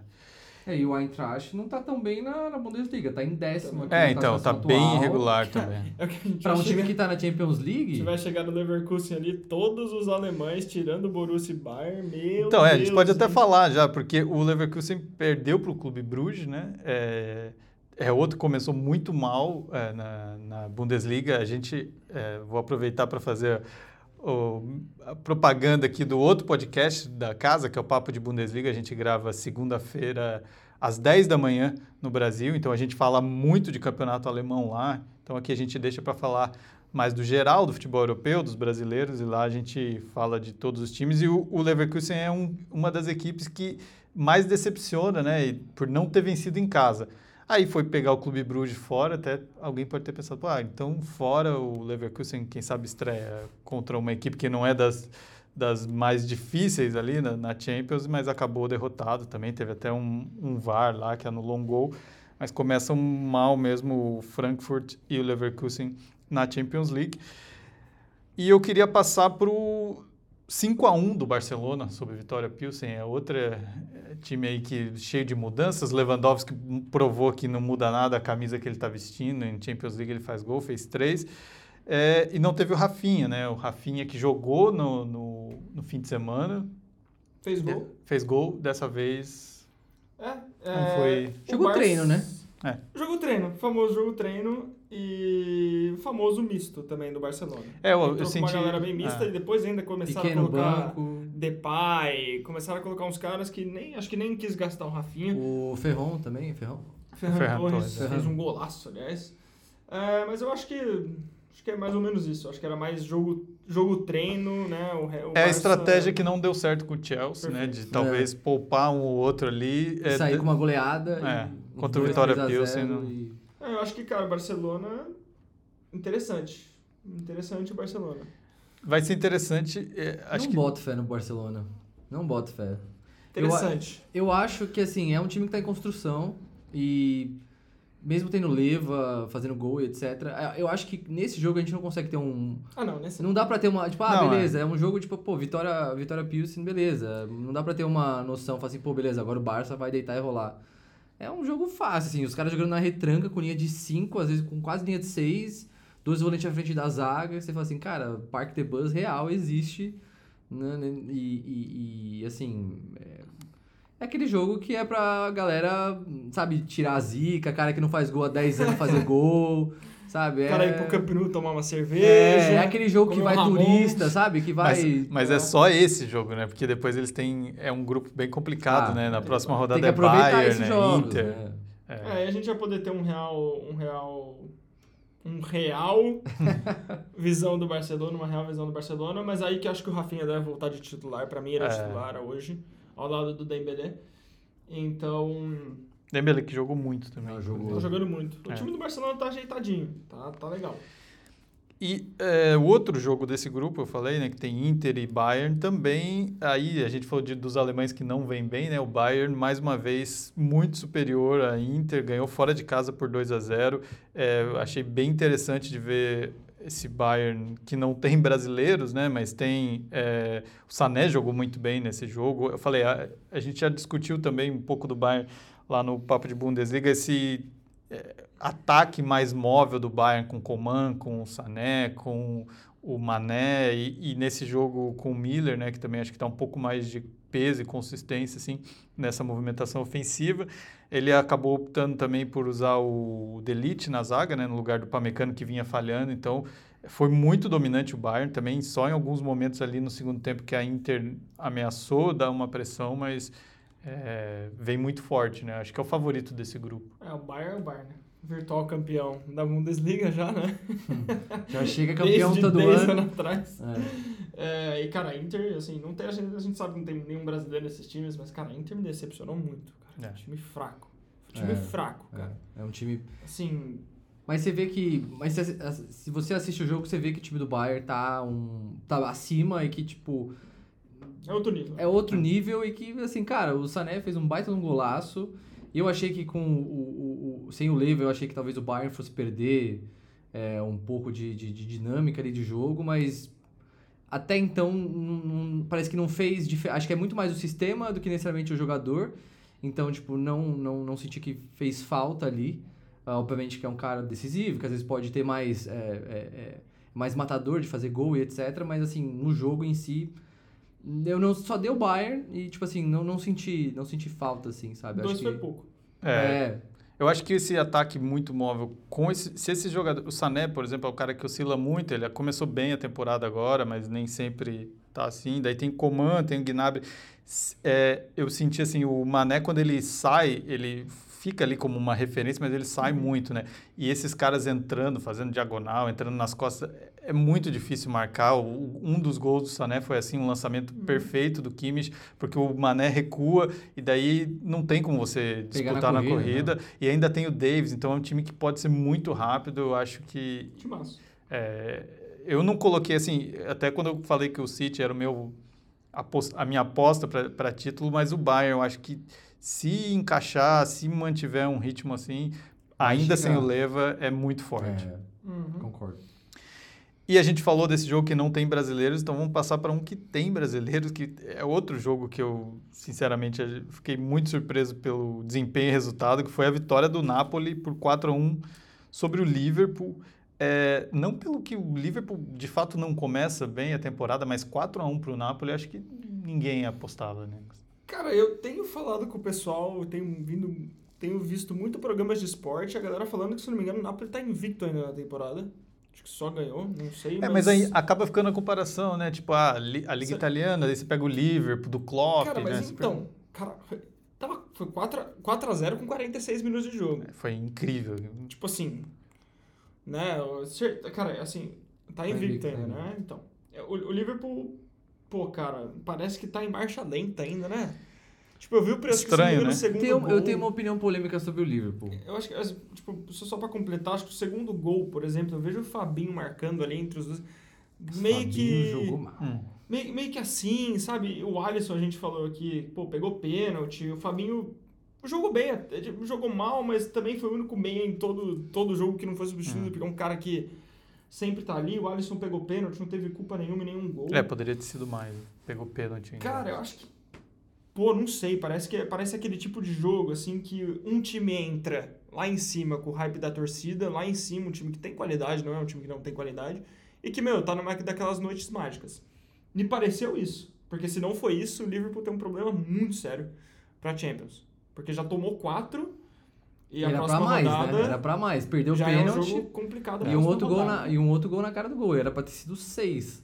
É, e o Eintracht não tá tão bem na, na Bundesliga, tá em décimo aqui É, então, tá classificação bem atual. irregular também. É Pra um time que tá na Champions A League, gente vai chegar no Leverkusen ali, todos os alemães tirando o Borussia e Bayern, meu Então, é, a gente Deus, pode até hein? falar já, porque o Leverkusen perdeu para o Clube Bruges, né? É, é outro que começou muito mal é, na, na Bundesliga. A gente, é, vou aproveitar para fazer o- a propaganda aqui do outro podcast da casa, que é o Papo de Bundesliga. A gente grava segunda-feira às 10 da manhã no Brasil, então a gente fala muito de campeonato alemão lá. Então aqui a gente deixa para falar mais do geral do futebol europeu, dos brasileiros, e lá a gente fala de todos os times. E o, o Leverkusen é um- uma das equipes que mais decepciona, né? por não ter vencido em casa. Aí foi pegar o Clube Bruges fora, até alguém pode ter pensado, ah, então fora o Leverkusen, quem sabe estreia contra uma equipe que não é das, das mais difíceis ali na, na Champions, mas acabou derrotado também, teve até um, um VAR lá que anulou um gol, mas começam mal mesmo o Frankfurt e o Leverkusen na Champions League. E eu queria passar para o 5 a 1 do Barcelona sobre Vitória Pilsen, é outra é, time aí que cheio de mudanças. Lewandowski provou que não muda nada a camisa que ele está vestindo. Em Champions League ele faz gol, fez três. É, e não teve o Rafinha, né? O Rafinha que jogou no, no, no fim de semana, Fez gol. fez gol. Dessa vez É, Não é, foi- o Jogou Barça- treino, né? É. Jogo treino, famoso jogo treino e famoso misto também do Barcelona. É, eu- eu Entrou senti- uma galera bem mista é. e depois ainda começaram Pequeno a colocar banco. Depay, começaram a colocar uns caras que nem, acho que nem quis gastar o Rafinha. O Ferron também, Ferron. Ferran Ferran Torres Torres, fez é. um golaço, aliás. É, mas eu acho que acho que é mais ou menos isso. Acho que era mais jogo, jogo treino, né? O, o É a estratégia que não deu certo com o Chelsea, né? De Perfeito. talvez poupar um ou outro ali. é, Sair com uma goleada. É, e contra o Vitória 3 a 0 Pilsen, e- É, eu acho que, cara, Barcelona. Interessante. Interessante o Barcelona. Vai ser interessante. é, acho não que boto fé no Barcelona. Não boto fé. Interessante. Eu acho que, assim, é um time que tá em construção e mesmo tendo leva, fazendo gol e etc. é, Eu acho que nesse jogo a gente não consegue ter um... Ah, não, nesse. Não dá pra ter uma... Tipo, ah, Não, beleza, é. um jogo tipo, pô, Vitória, Vitória Pilsen, beleza. Não dá pra ter uma noção, falar assim, pô, beleza, agora o Barça vai deitar e rolar. É um jogo fácil, assim, os caras jogando na retranca com linha de 5, às vezes com quase linha de 6, dois volantes à frente da zaga, você fala assim, cara, Parque de Bus real existe, né, e, e- e, assim, é, é aquele jogo que é pra galera, sabe, tirar a zica, cara que não faz gol há 10 anos fazer gol, sabe? O cara é... ir pro Camp Nou tomar uma cerveja. É, é aquele jogo que vai um turista, sabe? Que vai. Mas, mas é. só esse jogo, né? Porque depois eles têm. É um grupo bem complicado, Ah, né? Na próxima tem rodada que é Bayern, né? jogos. Inter. né? É. É, a gente vai poder ter um real, um real um real visão do Barcelona, uma real visão do Barcelona, mas aí que acho que o Rafinha deve voltar de titular, pra mim ele é, É. titular hoje, ao lado do Dembélé. Então, Dembele que jogou muito também. Não, jogou. tá jogando muito. O É. time do Barcelona tá ajeitadinho, tá, tá legal. E é, o outro jogo desse grupo, eu falei, né, que tem Inter e Bayern, também, aí a gente falou de, dos alemães que não vêm bem, né, o Bayern, mais uma vez, muito superior à Inter, ganhou fora de casa por 2 a 0 é, eu achei bem interessante de ver esse Bayern, que não tem brasileiros, né, mas tem, é, o Sané jogou muito bem nesse jogo, eu falei, a, a gente já discutiu também um pouco do Bayern lá no Papo de Bundesliga, esse ataque mais móvel do Bayern com Coman, com o Sané, com o Mané e, e nesse jogo com o Miller, né, que também acho que está um pouco mais de peso e consistência assim nessa movimentação ofensiva. Ele acabou optando também por usar o Delite na zaga, né, no lugar do Pamecano que vinha falhando, então foi muito dominante o Bayern também, só em alguns momentos ali no segundo tempo que a Inter ameaçou dar uma pressão, mas é, vem muito forte, né? Acho que é o favorito desse grupo. É, o Bayern é o Bayern, né? Virtual campeão da Bundesliga já, né? Já chega campeão Desde todo 10 ano. anos atrás. É. É, e, cara, a Inter, assim, não tem, a, gente, a gente sabe que não tem nenhum brasileiro nesses times, mas, cara, a Inter me decepcionou muito, cara. É. Time fraco. Time É, fraco, cara. É, é um time. Assim, Mas você vê que. Mas se, se você assiste o jogo, você vê que o time do Bayern tá, um, tá acima e que, tipo, é outro nível. é outro nível e que, assim, cara, o Sané fez um baita um golaço. Eu achei que com o, o, o- sem o Lever, eu achei que talvez o Bayern fosse perder é, um pouco de, de, de dinâmica ali de jogo, mas até então parece que não fez acho que é muito mais o sistema do que necessariamente o jogador. Então, tipo, não não, não senti que fez falta ali. Ah, obviamente que é um cara decisivo, que às vezes pode ter mais é, é, é, mais matador de fazer gol e etc, mas assim, no jogo em si eu não só deu Bayern e tipo assim, não, não senti não senti falta assim, sabe? Dois acho foi que pouco. é, Eu acho que esse ataque muito móvel, com esse, se esse jogador, o Sané, por exemplo, é o cara que oscila muito, ele começou bem a temporada agora, mas nem sempre tá assim. Daí tem Coman, tem o Gnabry. É, eu senti assim, o Mané quando ele sai, ele fica ali como uma referência, mas ele sai muito, né? E esses caras entrando, fazendo diagonal, entrando nas costas, é- muito difícil marcar. O- um dos gols do Sané foi assim, um lançamento perfeito do Kimmich, porque o Mané recua e daí não tem como você Pegar na disputar na corrida, corrida. E ainda tem o Davis, então é um time que pode ser muito rápido. Eu acho que. Timaço. é, eu não coloquei assim, até quando eu falei que o City era o meu a minha aposta para título, mas o Bayern, eu acho que se encaixar, se mantiver um ritmo assim, ainda sem o Leva, é muito forte. é, Uhum. concordo. E a gente falou desse jogo que não tem brasileiros, então vamos passar para um que tem brasileiros, que é outro jogo que eu, sinceramente, fiquei muito surpreso pelo desempenho e resultado, que foi a vitória do Napoli por 4 a 1 sobre o Liverpool. É, não pelo que o Liverpool de fato não começa bem a temporada, mas 4 a 1 para o Napoli, acho que ninguém apostava, né? Cara, eu tenho falado com o pessoal, tenho vindo, tenho visto muito programas de esporte, a galera falando que, se não me engano, o Napoli tá invicto ainda na temporada. Acho que só ganhou, não sei, É, mas aí acaba ficando a comparação, né? Tipo, a, li- a Liga Cê- Italiana, aí você pega o Liverpool, do Klopp, Cara, mas né? Então, cara, foi- tava, foi 4 a, 4 a 0 com 46 minutos de jogo. pega- Foi incrível. Tipo assim, né? Cara, assim, tá invicto ainda. né? Então, é, o, o Liverpool, pô, cara, parece que tá em marcha lenta ainda, né? Tipo, eu vi o preço Estranho, que né? no segundo Tenho- gol. eu tenho uma opinião polêmica sobre o Liverpool. Eu acho que, tipo, só, só pra completar, acho que o segundo gol, por exemplo, eu vejo o Fabinho marcando ali entre os dois. Meio Fabinho que. jogou mal. Hum. Meio, meio que assim, sabe? O Alisson, a gente falou aqui, pô, pegou pênalti. O Fabinho jogou bem, até, tipo, jogou mal, mas também foi o único meia em todo, todo jogo que não foi substituído, Hum. porque é um cara que sempre tá ali. O Alisson pegou pênalti, não teve culpa nenhuma em nenhum gol. É, poderia ter sido mais. Pegou pênalti ainda. Cara, eu acho que. Pô, não sei, parece que parece aquele tipo de jogo, assim, que um time entra lá em cima com o hype da torcida, lá em cima, um time que tem qualidade, não é um time que não tem qualidade, e que, meu, tá numa daquelas noites mágicas. Me pareceu isso, porque se não foi isso, o Liverpool tem um problema muito sério pra Champions. Porque já tomou quatro e a Era pra próxima mais, rodada né? Era pra mais. Perdeu o já é um pênalti jogo complicado. e pra um, outro gol rodada. na, e um outro gol na cara do gol. Era pra ter sido seis.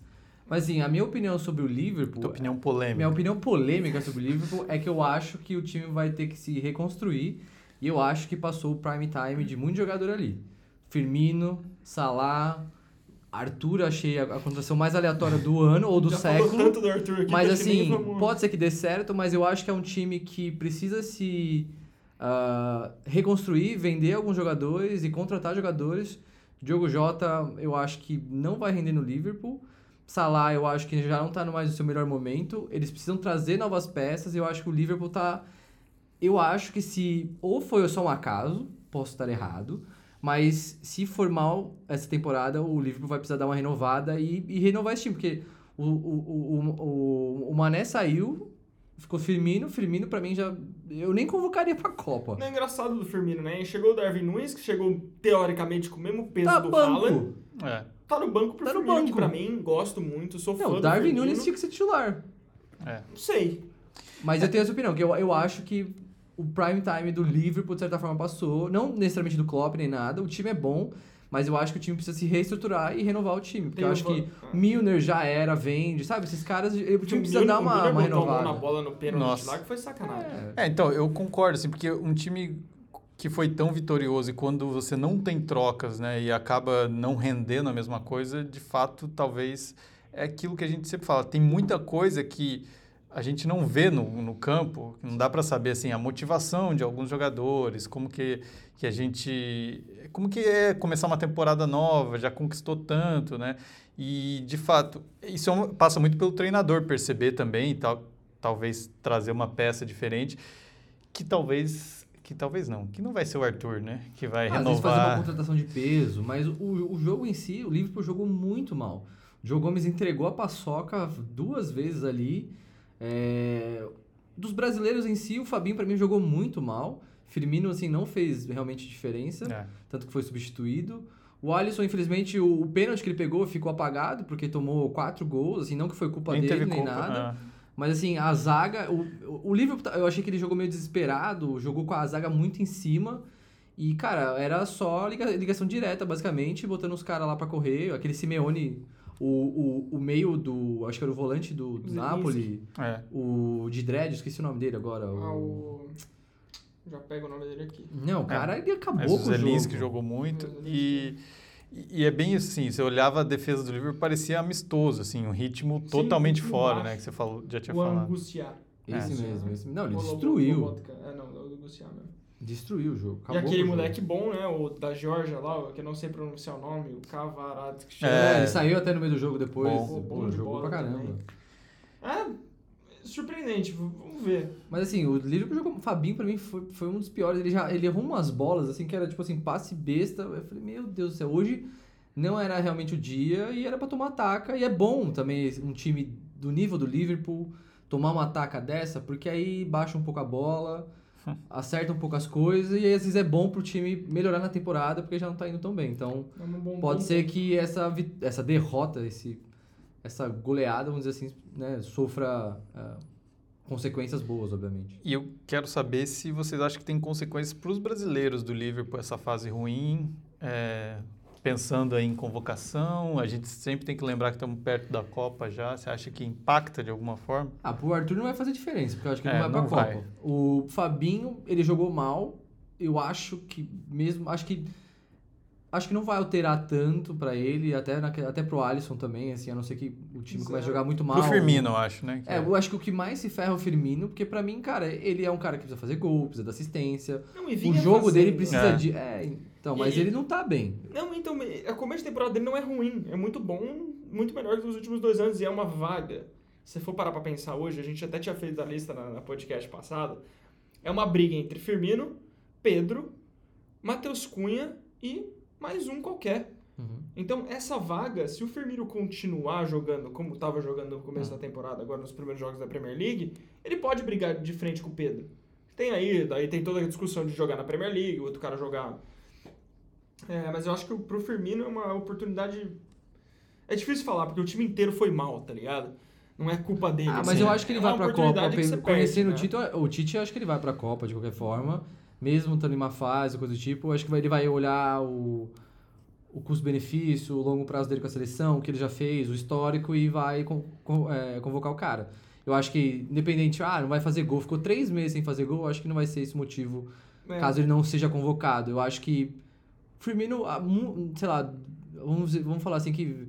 Mas assim, a minha opinião sobre o Liverpool. Tua opinião polêmica. Minha opinião polêmica sobre o Liverpool é que eu acho que o time vai ter que se reconstruir. E eu acho que passou o prime time de muito jogador ali. Firmino, Salah, Arthur, achei a, a contratação mais aleatória do ano ou do Já século. falou tanto do Arthur aqui Mas assim, pode ser que dê certo, mas eu acho que é um time que precisa se ah, reconstruir, vender alguns jogadores e contratar jogadores. Diogo Jota, eu acho que não vai render no Liverpool. Salah, eu acho que já não está mais no seu melhor momento. Eles precisam trazer novas peças e eu acho que o Liverpool tá. Eu acho que se. Ou foi só um acaso, posso estar errado. Mas se for mal essa temporada, o Liverpool vai precisar dar uma renovada e, e renovar esse time, porque o, o, o, o, o, o Mané saiu, ficou Firmino, Firmino pra mim já. Eu nem convocaria pra Copa. Não é engraçado do Firmino, né? Chegou o Darwin Nunes, que chegou teoricamente com o mesmo peso Tá do banco. Haaland. É, Tá no banco pro Tá no Firmino, que banco. pra mim, gosto muito, sou fã Não, do o Darwin. Nunes tinha que ser titular. é. Não sei. Mas eu tenho essa opinião, que eu, eu acho que o prime time do Liverpool, de certa forma, passou. Não necessariamente do Klopp nem nada, o time é bom, mas eu acho que o time precisa se reestruturar e renovar o time. Porque Tem eu acho que Van- Milner já era, vende, sabe? Esses caras, o time precisa Milner- dar uma, uma renovada. na bola no pênalti Nossa. lá, que foi sacanagem. É. É, então, eu concordo, assim, porque um time que foi tão vitorioso e quando você não tem trocas, né, e acaba não rendendo a mesma coisa, de fato, talvez é aquilo que a gente sempre fala. Tem muita coisa que a gente não vê no, no campo, não dá para saber, assim, a motivação de alguns jogadores, como que, que a gente... Como que é começar uma temporada nova, já conquistou tanto, né? E, de fato, isso é um- passa muito pelo treinador perceber também tal, talvez trazer uma peça diferente que talvez que talvez não, que não vai ser o Arthur, né? Que vai Às vezes fazer uma renovar. contratação de peso, mas o, o jogo em si, o Liverpool jogou muito mal. O Joe Gomes entregou a paçoca duas vezes ali. É, Dos brasileiros em si, o Fabinho pra mim jogou muito mal. Firmino, assim, não fez realmente diferença, É. tanto que foi substituído. O Alisson, infelizmente, o, o pênalti que ele pegou ficou apagado, porque tomou quatro gols, assim, não que foi culpa Nem dele, nem culpa. nada. ah. Mas assim, a zaga. O, o Liverpool, tá- eu achei que ele jogou meio desesperado, jogou com a zaga muito em cima. E, cara, era só liga- ligação direta, basicamente, botando os caras lá pra correr. Aquele Simeone, o, o, o meio do. Acho que era o volante do, do. Napoli, É. o de Dredd, esqueci o nome dele agora. O... Ah, o... Já pego o nome dele aqui. Não, o cara ele acabou Mas o com o Zelinski jogo. jogou muito. O E, e é bem assim, você olhava a defesa do Liverpool, parecia amistoso, assim, um ritmo Sim, totalmente ritmo fora, baixo. né? Que você falou, já tinha O falado. Angustiar. Esse É. mesmo, esse Não, ele O destruiu. É, não, é o Angustiar mesmo. Destruiu o jogo. E acabou aquele o jogo. moleque bom, né? O da Georgia lá, que eu não sei pronunciar o nome, o Kavaratsky. É, É. ele saiu até no meio do jogo depois. Bom. Bom jogou bola pra caramba. também. É, surpreendente, vamos ver. Mas assim, o Liverpool jogou. O Fabinho, pra mim, foi, foi um dos piores. Ele, já, ele errou umas bolas, assim, que era tipo assim, passe besta. Eu falei, meu Deus do céu, hoje não era realmente o dia e era pra tomar taca. E é bom também um time do nível do Liverpool tomar uma taca dessa, porque aí baixa um pouco a bola, acerta um pouco as coisas e aí, às vezes é bom pro time melhorar na temporada porque já não tá indo tão bem. Então, É um bom pode bom ser ponto. que essa, essa derrota, esse, essa goleada, vamos dizer assim, né, sofra ah, consequências boas, obviamente. E eu quero saber se vocês acham que tem consequências para os brasileiros do Liverpool essa fase ruim, é, pensando aí em convocação. A gente sempre tem que lembrar que estamos perto da Copa já. Você acha que impacta de alguma forma? Ah, pro Arthur não vai fazer diferença, porque eu acho que ele É, não vai pra não Copa. O Fabinho, ele jogou mal. Eu acho que mesmo. Acho que. Acho que não vai alterar tanto pra ele, até, naque- até pro Alisson também, assim, a não ser que o time comece a jogar muito mal. Pro Firmino, eu acho, né? que É, eu acho que o que mais se ferra é o Firmino, porque pra mim, cara, ele é um cara que precisa fazer gol, precisa dar assistência. Não, e O jogo dele fazendo. precisa É. de. É, então, mas E- ele não tá bem. Não, então, a começo de temporada dele não é ruim. É muito bom, muito melhor que os últimos dois anos e é uma vaga. Se for parar pra pensar hoje, a gente até tinha feito a lista na, na podcast passado. É uma briga entre Firmino, Pedro, Matheus Cunha e mais um qualquer. Uhum. Então, essa vaga, se o Firmino continuar jogando como estava jogando no começo da temporada, agora nos primeiros jogos da Premier League, ele pode brigar de frente com o Pedro. Tem aí, daí tem toda a discussão de jogar na Premier League, o outro cara jogar. É, mas eu acho que pro Firmino é uma oportunidade. É difícil falar, porque o time inteiro foi mal, tá ligado? Não é culpa dele. Ah, assim. mas eu acho que ele É vai pra Copa. Conhecendo o perde, né? Tite, o Tite, eu acho que ele vai pra Copa de qualquer forma. Mesmo estando em uma fase, coisa do tipo. Acho que vai- ele vai olhar o, o custo-benefício, o longo prazo dele com a seleção, o que ele já fez, o histórico e vai con- con- é, convocar o cara. Eu acho que, independente, ah, não vai fazer gol, ficou três meses sem fazer gol, acho que não vai ser esse motivo É. caso ele não seja convocado. Eu acho que Firmino, mu- sei lá, vamos, vamos falar assim que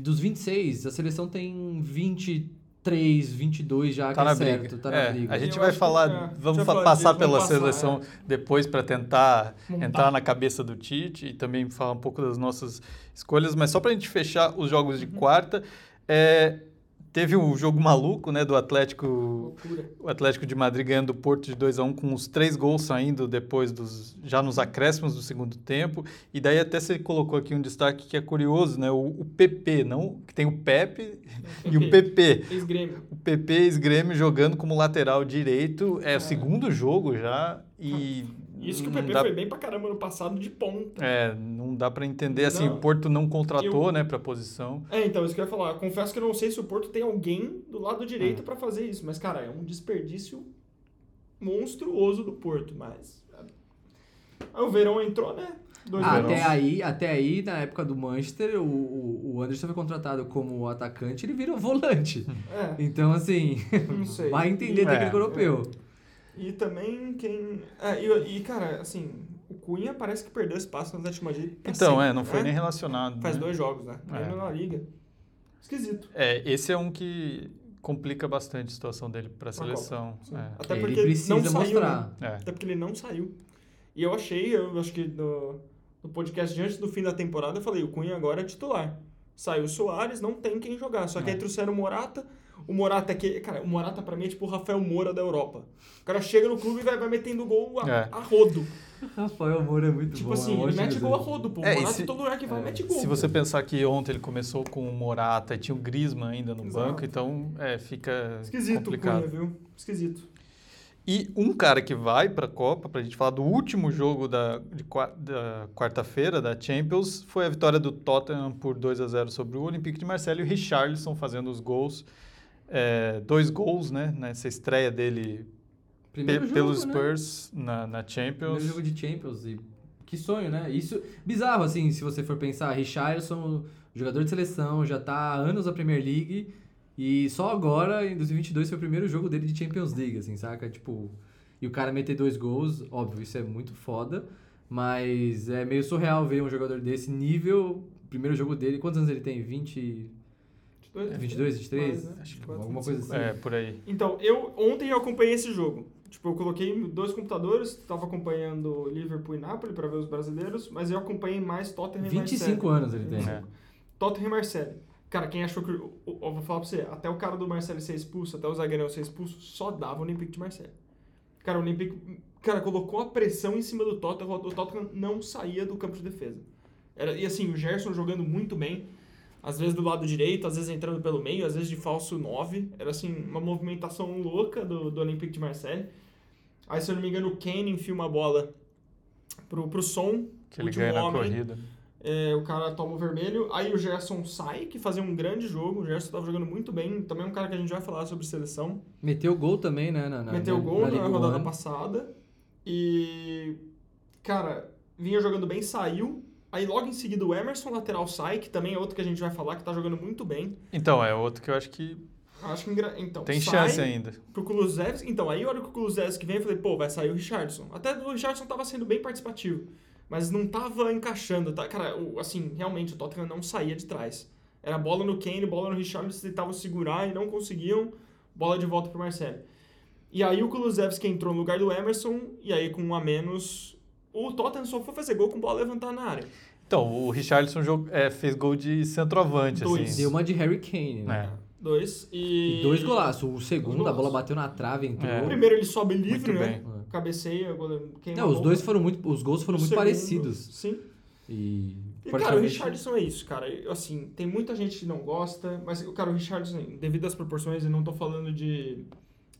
dos 26, a seleção tem 23, 22 já Tá que é na certo, briga. tá na É, briga. a gente Eu vai acho que- falar, é, vamos já fa- falei passar disso, pela vamos passar, seleção é. depois para tentar Montar. entrar na cabeça do Tite e também falar um pouco das nossas escolhas, mas só para a gente fechar os jogos Uhum. de quarta, é, teve um jogo maluco, né, do Atlético Loucura. o Atlético de Madrid ganhando o Porto de 2 a 1 com os três gols saindo depois dos já nos acréscimos do segundo tempo. E daí até você colocou aqui um destaque que é curioso, né? O, o PP, não que tem o Pepe e o PP. Ex-Grêmio. O PP ex-Grêmio jogando como lateral direito. É o segundo jogo já e Isso que o não PP dá- foi bem pra caramba no passado de ponta. É, não dá para entender assim, Não. o Porto não contratou, Eu- né, para posição. É, então, isso que eu ia falar. Eu confesso que eu não sei se o Porto tem alguém do lado direito Hum. pra fazer isso. Mas, cara, é um desperdício monstruoso do Porto. Mas. Aí o Verão entrou, né? Dois Ah, verões. até aí, até aí, na época do Manchester, o, o, Anderson foi contratado como atacante, ele virou volante. É, Então, assim, não sei. vai entender É, técnico europeu. E também quem. É, e, e, cara, assim, o Cunha parece que perdeu espaço no Atlético de Madrid. pra Então, sempre, é, não foi né? nem relacionado. Faz né? dois jogos, né? É. Ainda na liga. Esquisito. É, esse é um que complica bastante a situação dele para a seleção. É. Até ele porque precisa não saiu. né? mostrar. É. Até porque ele não saiu. E eu achei, eu acho que no, no podcast antes do fim da temporada, eu falei, o Cunha agora é titular. Saiu o Soares, não tem quem jogar. Só que É. aí trouxeram o Morata. O Morata é que. Cara, o Morata pra mim é tipo o Rafael Moura da Europa. O cara chega no clube e vai, vai metendo gol a, É. a rodo. Rafael Moura é muito Tipo bom. assim, é um ele mete gol a rodo, pô. O É, Morata, se- todo lugar que vai, é, mete gol. Se você pensar que ontem ele começou com o Morata e tinha o Griezmann ainda no Exato. banco, então é, fica Esquisito o complicado. Cunha, viu? Esquisito. E um cara que vai para a Copa, para a gente falar do último jogo da, da quarta-feira da Champions, foi a vitória do Tottenham por 2 a 0 sobre o Olympique de Marseille e o Richarlison fazendo os gols. É, dois gols, né? Nessa estreia dele pe jogo, pelos né? Spurs na, na Champions. Primeiro jogo de Champions. E que sonho, né? Isso, bizarro, assim, se você for pensar. Richarlison, jogador de seleção, já tá há anos na Premier League. E só agora, em 2022, foi o primeiro jogo dele de Champions League, assim, saca? Tipo, e o cara meter dois gols, óbvio, isso é muito foda. Mas é meio surreal ver um jogador desse nível. Primeiro jogo dele, quantos anos ele tem? 20, 22, 23? Mais, né? Acho que 24, alguma coisa 25. assim. É, por aí. Então, eu ontem eu acompanhei esse jogo. Tipo, eu coloquei dois computadores, tava acompanhando Liverpool e Napoli para ver os brasileiros, mas eu acompanhei mais Tottenham e 25 Marseille. anos ele tem. É. Tottenham e Marseille. Cara, quem achou que. Eu, eu vou falar pra você, até o cara do Marseille ser expulso, até o zagueirão ser expulso, só dava o Olympique de Marseille. Cara, o Olympique. Cara, colocou a pressão em cima do Tottenham, o Tottenham não saía do campo de defesa. Era, e assim, o Gerson jogando muito bem, às vezes do lado direito, às vezes entrando pelo meio, às vezes de falso 9. Era assim, uma movimentação louca do, do Olympique de Marseille. Aí, se eu não me engano, o Kane enfia uma bola pro, pro som, Que ele ganha na homem. corrida. é, o cara toma o vermelho. Aí o Gerson sai, que fazia um grande jogo. O Gerson tava jogando muito bem. Também é um cara que a gente vai falar sobre seleção. Meteu gol também, né? Na, na, Meteu na, gol na, Ligue rodada 1. passada. E. Cara, vinha jogando bem, saiu. Aí logo em seguida o Emerson, lateral, sai, que também é outro que a gente vai falar, que tá jogando muito bem. Então, é outro que eu acho que Acho que engra... então, tem chance ainda. pro Kulusevski. Então, aí a hora que o Kulusevski vem, eu falei, pô, vai sair o Richardson. Até o Richardson tava sendo bem participativo, mas não tava encaixando. Tá? Cara, o- assim, realmente, o Tottenham não saía de trás. Era bola no Kane, bola no Richardson, eles tentavam segurar e não conseguiam. Bola de volta pro Marcelo. E aí o Kulusevski entrou no lugar do Emerson, e aí com um a menos, o Tottenham só foi fazer gol com bola levantada na área. Então, o Richarlison é, fez gol de centroavante, Dois. assim. Deu uma de Harry Kane, né? É. Dois. E, E dois golaços. O segundo, a bola bateu na trave, entrou. É. O primeiro ele sobe livre, Muito né? bem. Cabeceia, goleiro Não, a os dois foram muito. Os gols foram O muito segundo, parecidos. Sim. E. E, cara, o Richardson é isso, cara. Assim, tem muita gente que não gosta, mas, cara, o Richardson, devido às proporções, eu não tô falando de,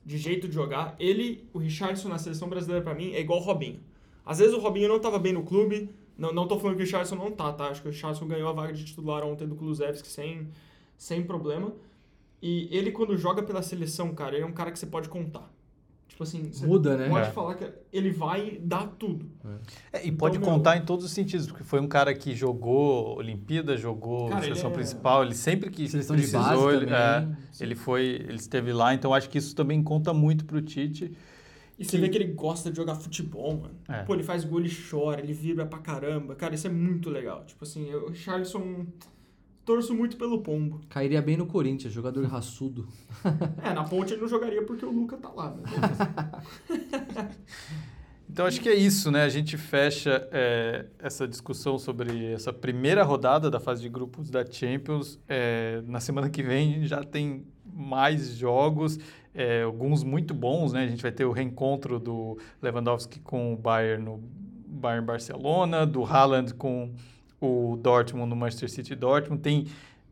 de jeito de jogar. Ele, o Richardson na seleção brasileira, pra mim, é igual o Robinho. Às vezes o Robinho não tava bem no clube, não, não tô falando que o Richardson não tá, tá? Acho que o Richardson ganhou a vaga de titular ontem do Kulusevski sem, sem problema. E ele, quando joga pela seleção, cara, ele é um cara que você pode contar. Tipo assim, você Muda, né? pode É. falar que ele vai dar tudo. É, e pode meu- contar em todos os sentidos, porque foi um cara que jogou Olimpíada, jogou Cara, seleção ele é- principal, ele sempre que Seleção de precisou, base ele, é, ele foi, ele esteve lá, então acho que isso também conta muito pro Tite. E você Que- vê que ele gosta de jogar futebol, mano. É. Pô, ele faz gol, ele chora, ele vibra pra caramba. Cara, isso é muito legal. Tipo assim, eu, o Charleston, torço muito pelo Pombo. Cairia bem no Corinthians, jogador raçudo. É, na ponte ele não jogaria porque o Luca tá lá, né? Então acho que é isso, né? A gente fecha é, essa discussão sobre essa primeira rodada da fase de grupos da Champions. É, na semana que vem já tem mais jogos, é, alguns muito bons, né? A gente vai ter o reencontro do Lewandowski com o Bayern no Bayern Barcelona, do Haaland com o Dortmund no Manchester City Dortmund. Tem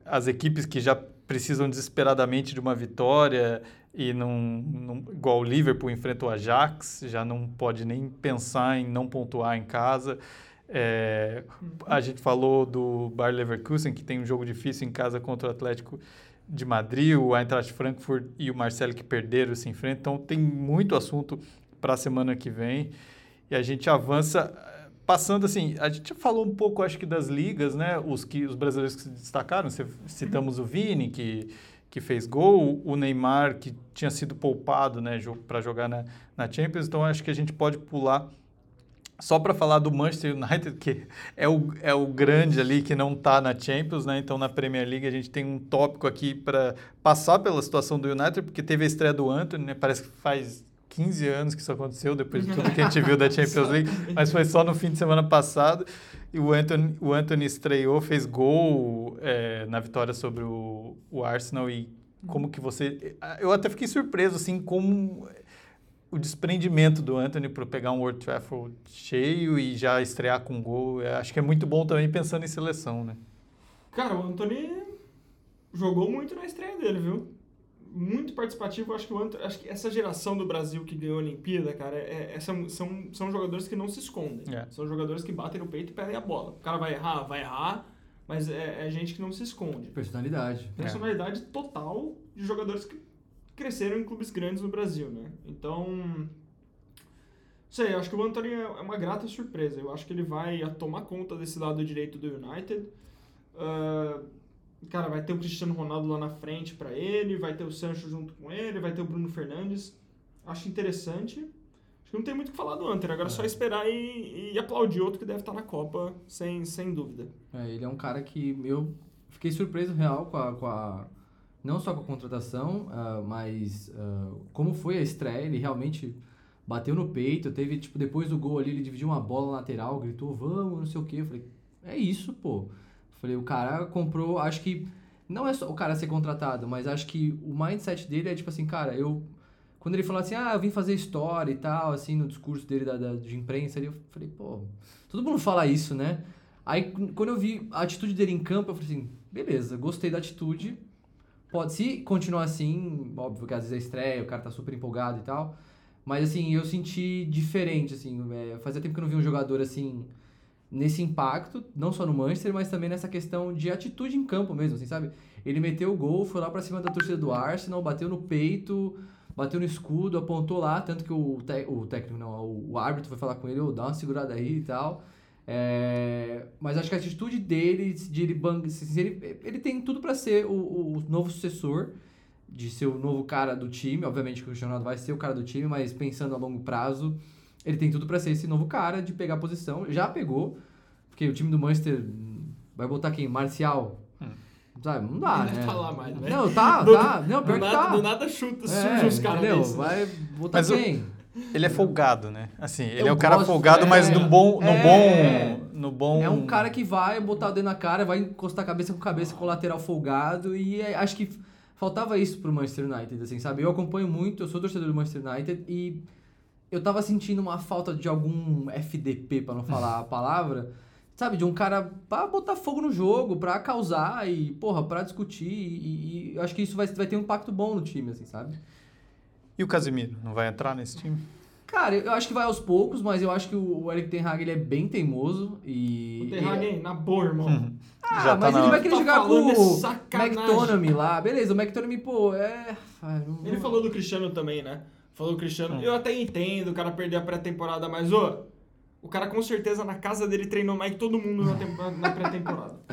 as equipes que já precisam desesperadamente de uma vitória e não, não- igual o Liverpool enfrenta o Ajax, já não pode nem pensar em não pontuar em casa. É, a gente falou do Bayer Leverkusen, que tem um jogo difícil em casa contra o Atlético de Madrid, o Eintracht Frankfurt e o Marcelo que perderam se enfrentam. Então tem muito assunto para a semana que vem. E a gente avança passando assim, a gente falou um pouco acho que das ligas, né? Os que os brasileiros que se destacaram, citamos o Vini que que fez gol, o Neymar que tinha sido poupado, né, para jogar na, na Champions. Então acho que a gente pode pular só para falar do Manchester United, que é o, é o grande ali que não está na Champions, né? Então na Premier League a gente tem um tópico aqui para passar pela situação do United, porque teve a estreia do Anthony, né? Parece que faz 15 anos que isso aconteceu, depois de tudo que a gente viu da Champions League, mas foi só no fim de semana passado. E o Anthony, o Anthony estreou, fez gol é, na vitória sobre o, o Arsenal e como que você... Eu até fiquei surpreso, assim, como o desprendimento do Anthony para pegar um World Trafford cheio e já estrear com gol. Eu acho que é muito bom também pensando em seleção, né? Cara, o Anthony jogou muito na estreia dele, viu? Muito participativo. Acho que, o Anthony, acho que essa geração do Brasil que ganhou a Olimpíada, cara, é, é- são, são, são jogadores que não se escondem. É. São jogadores que batem no peito e pedem a bola. O cara vai errar, vai errar, mas é, é gente que não se esconde. Personalidade. Personalidade total de jogadores que cresceram em clubes grandes no Brasil, né? Então, sei, eu acho que o Anthony é uma grata surpresa. Eu acho que ele vai tomar conta desse lado direito do United. Ah, cara, vai ter o Cristiano Ronaldo lá na frente pra ele, vai ter o Sancho junto com ele, vai ter o Bruno Fernandes. Acho interessante. Acho que não tem muito o que falar do Anthony, agora é só esperar e, e aplaudir outro que deve estar na Copa, sem, sem dúvida. É, ele é um cara que eu fiquei surpreso real com a, com a- não só com a contratação, ah, mas ah, como foi a estreia, ele realmente bateu no peito, teve, tipo, depois do gol ali, ele dividiu uma bola lateral, gritou, vamos, não sei o quê. Eu falei, é isso, pô. Falei, o cara comprou, acho que, não é só o cara ser contratado, mas acho que o mindset dele é tipo assim, cara, eu... Quando ele falou assim, ah, eu vim fazer história e tal, assim, no discurso dele da, da- de imprensa, eu falei, pô, todo mundo fala isso, né? Aí, quando eu vi a atitude dele em campo, eu falei assim, beleza, gostei da atitude. Pode, se continuar assim, óbvio que às vezes é estreia, o cara tá super empolgado e tal. Mas, assim, eu senti diferente, assim. é, fazia tempo que eu não vi um jogador, assim, nesse impacto, não só no Manchester, mas também nessa questão de atitude em campo mesmo, assim, sabe? Ele meteu o gol, foi lá pra cima da torcida do Arsenal, bateu no peito, bateu no escudo, apontou lá, tanto que o, o técnico, não, o, o árbitro foi falar com ele, ô, dá uma segurada aí e tal. É, mas acho que a atitude dele, de ele, bang, ele, ele tem tudo pra ser o, o novo sucessor, de ser o novo cara do time. Obviamente que o Cristiano Ronaldo vai ser o cara do time, mas pensando a longo prazo, ele tem tudo pra ser esse novo cara de pegar a posição. Já pegou, porque o time do Manchester hum, vai botar quem? Marcial? Sabe? Não dá, Não né? tá lá mais, né? Não, tá, Do- tá. Não, pior do, que nada, tá. do nada chuta, É, surge os caras entendeu? Vai botar Mas quem? Ele é folgado, né? Assim, ele Eu é o cara gosto, folgado, é. mas no bom, no É. bom, no bom. É um cara que vai botar o dedo na cara, vai encostar cabeça com cabeça com o lateral folgado e é- acho que faltava isso pro Manchester United, assim, sabe? Eu acompanho muito, eu sou torcedor do Manchester United e eu tava sentindo uma falta de algum FDP, pra não falar a palavra, sabe? De um cara pra botar fogo no jogo, pra causar e, porra, pra discutir e, e eu acho que isso vai, vai ter um impacto bom no time, assim, sabe? E o Casemiro não vai entrar nesse time? Cara, eu acho que vai aos poucos, mas eu acho que o Eric Ten Hag ele é bem teimoso e... O Ten Hag, hein? Na boa, irmão. Ah, Já tá mas na ele vai querer Tá jogar com é o. McTominay lá. Beleza, o McTominay, pô, é... não- Ele falou do Cristiano também, né? Falou do Cristiano. Eu até entendo o cara perder a pré-temporada, mas, ô, o cara com certeza na casa dele treinou mais que todo mundo na, na pré-temporada.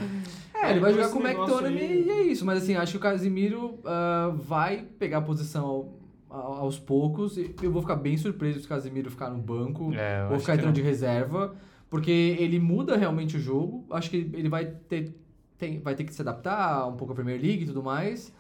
É, ele vai jogar com o McTominay aí- e é isso. Mas assim, acho que o Casimiro ah, vai pegar a posição a- aos poucos. E Eu vou ficar bem surpreso se o Casemiro ficar no banco É, ou ficar entrando de reserva, porque ele muda realmente o jogo. Acho que ele vai ter, tem- vai ter que se adaptar um pouco à Premier League e tudo mais.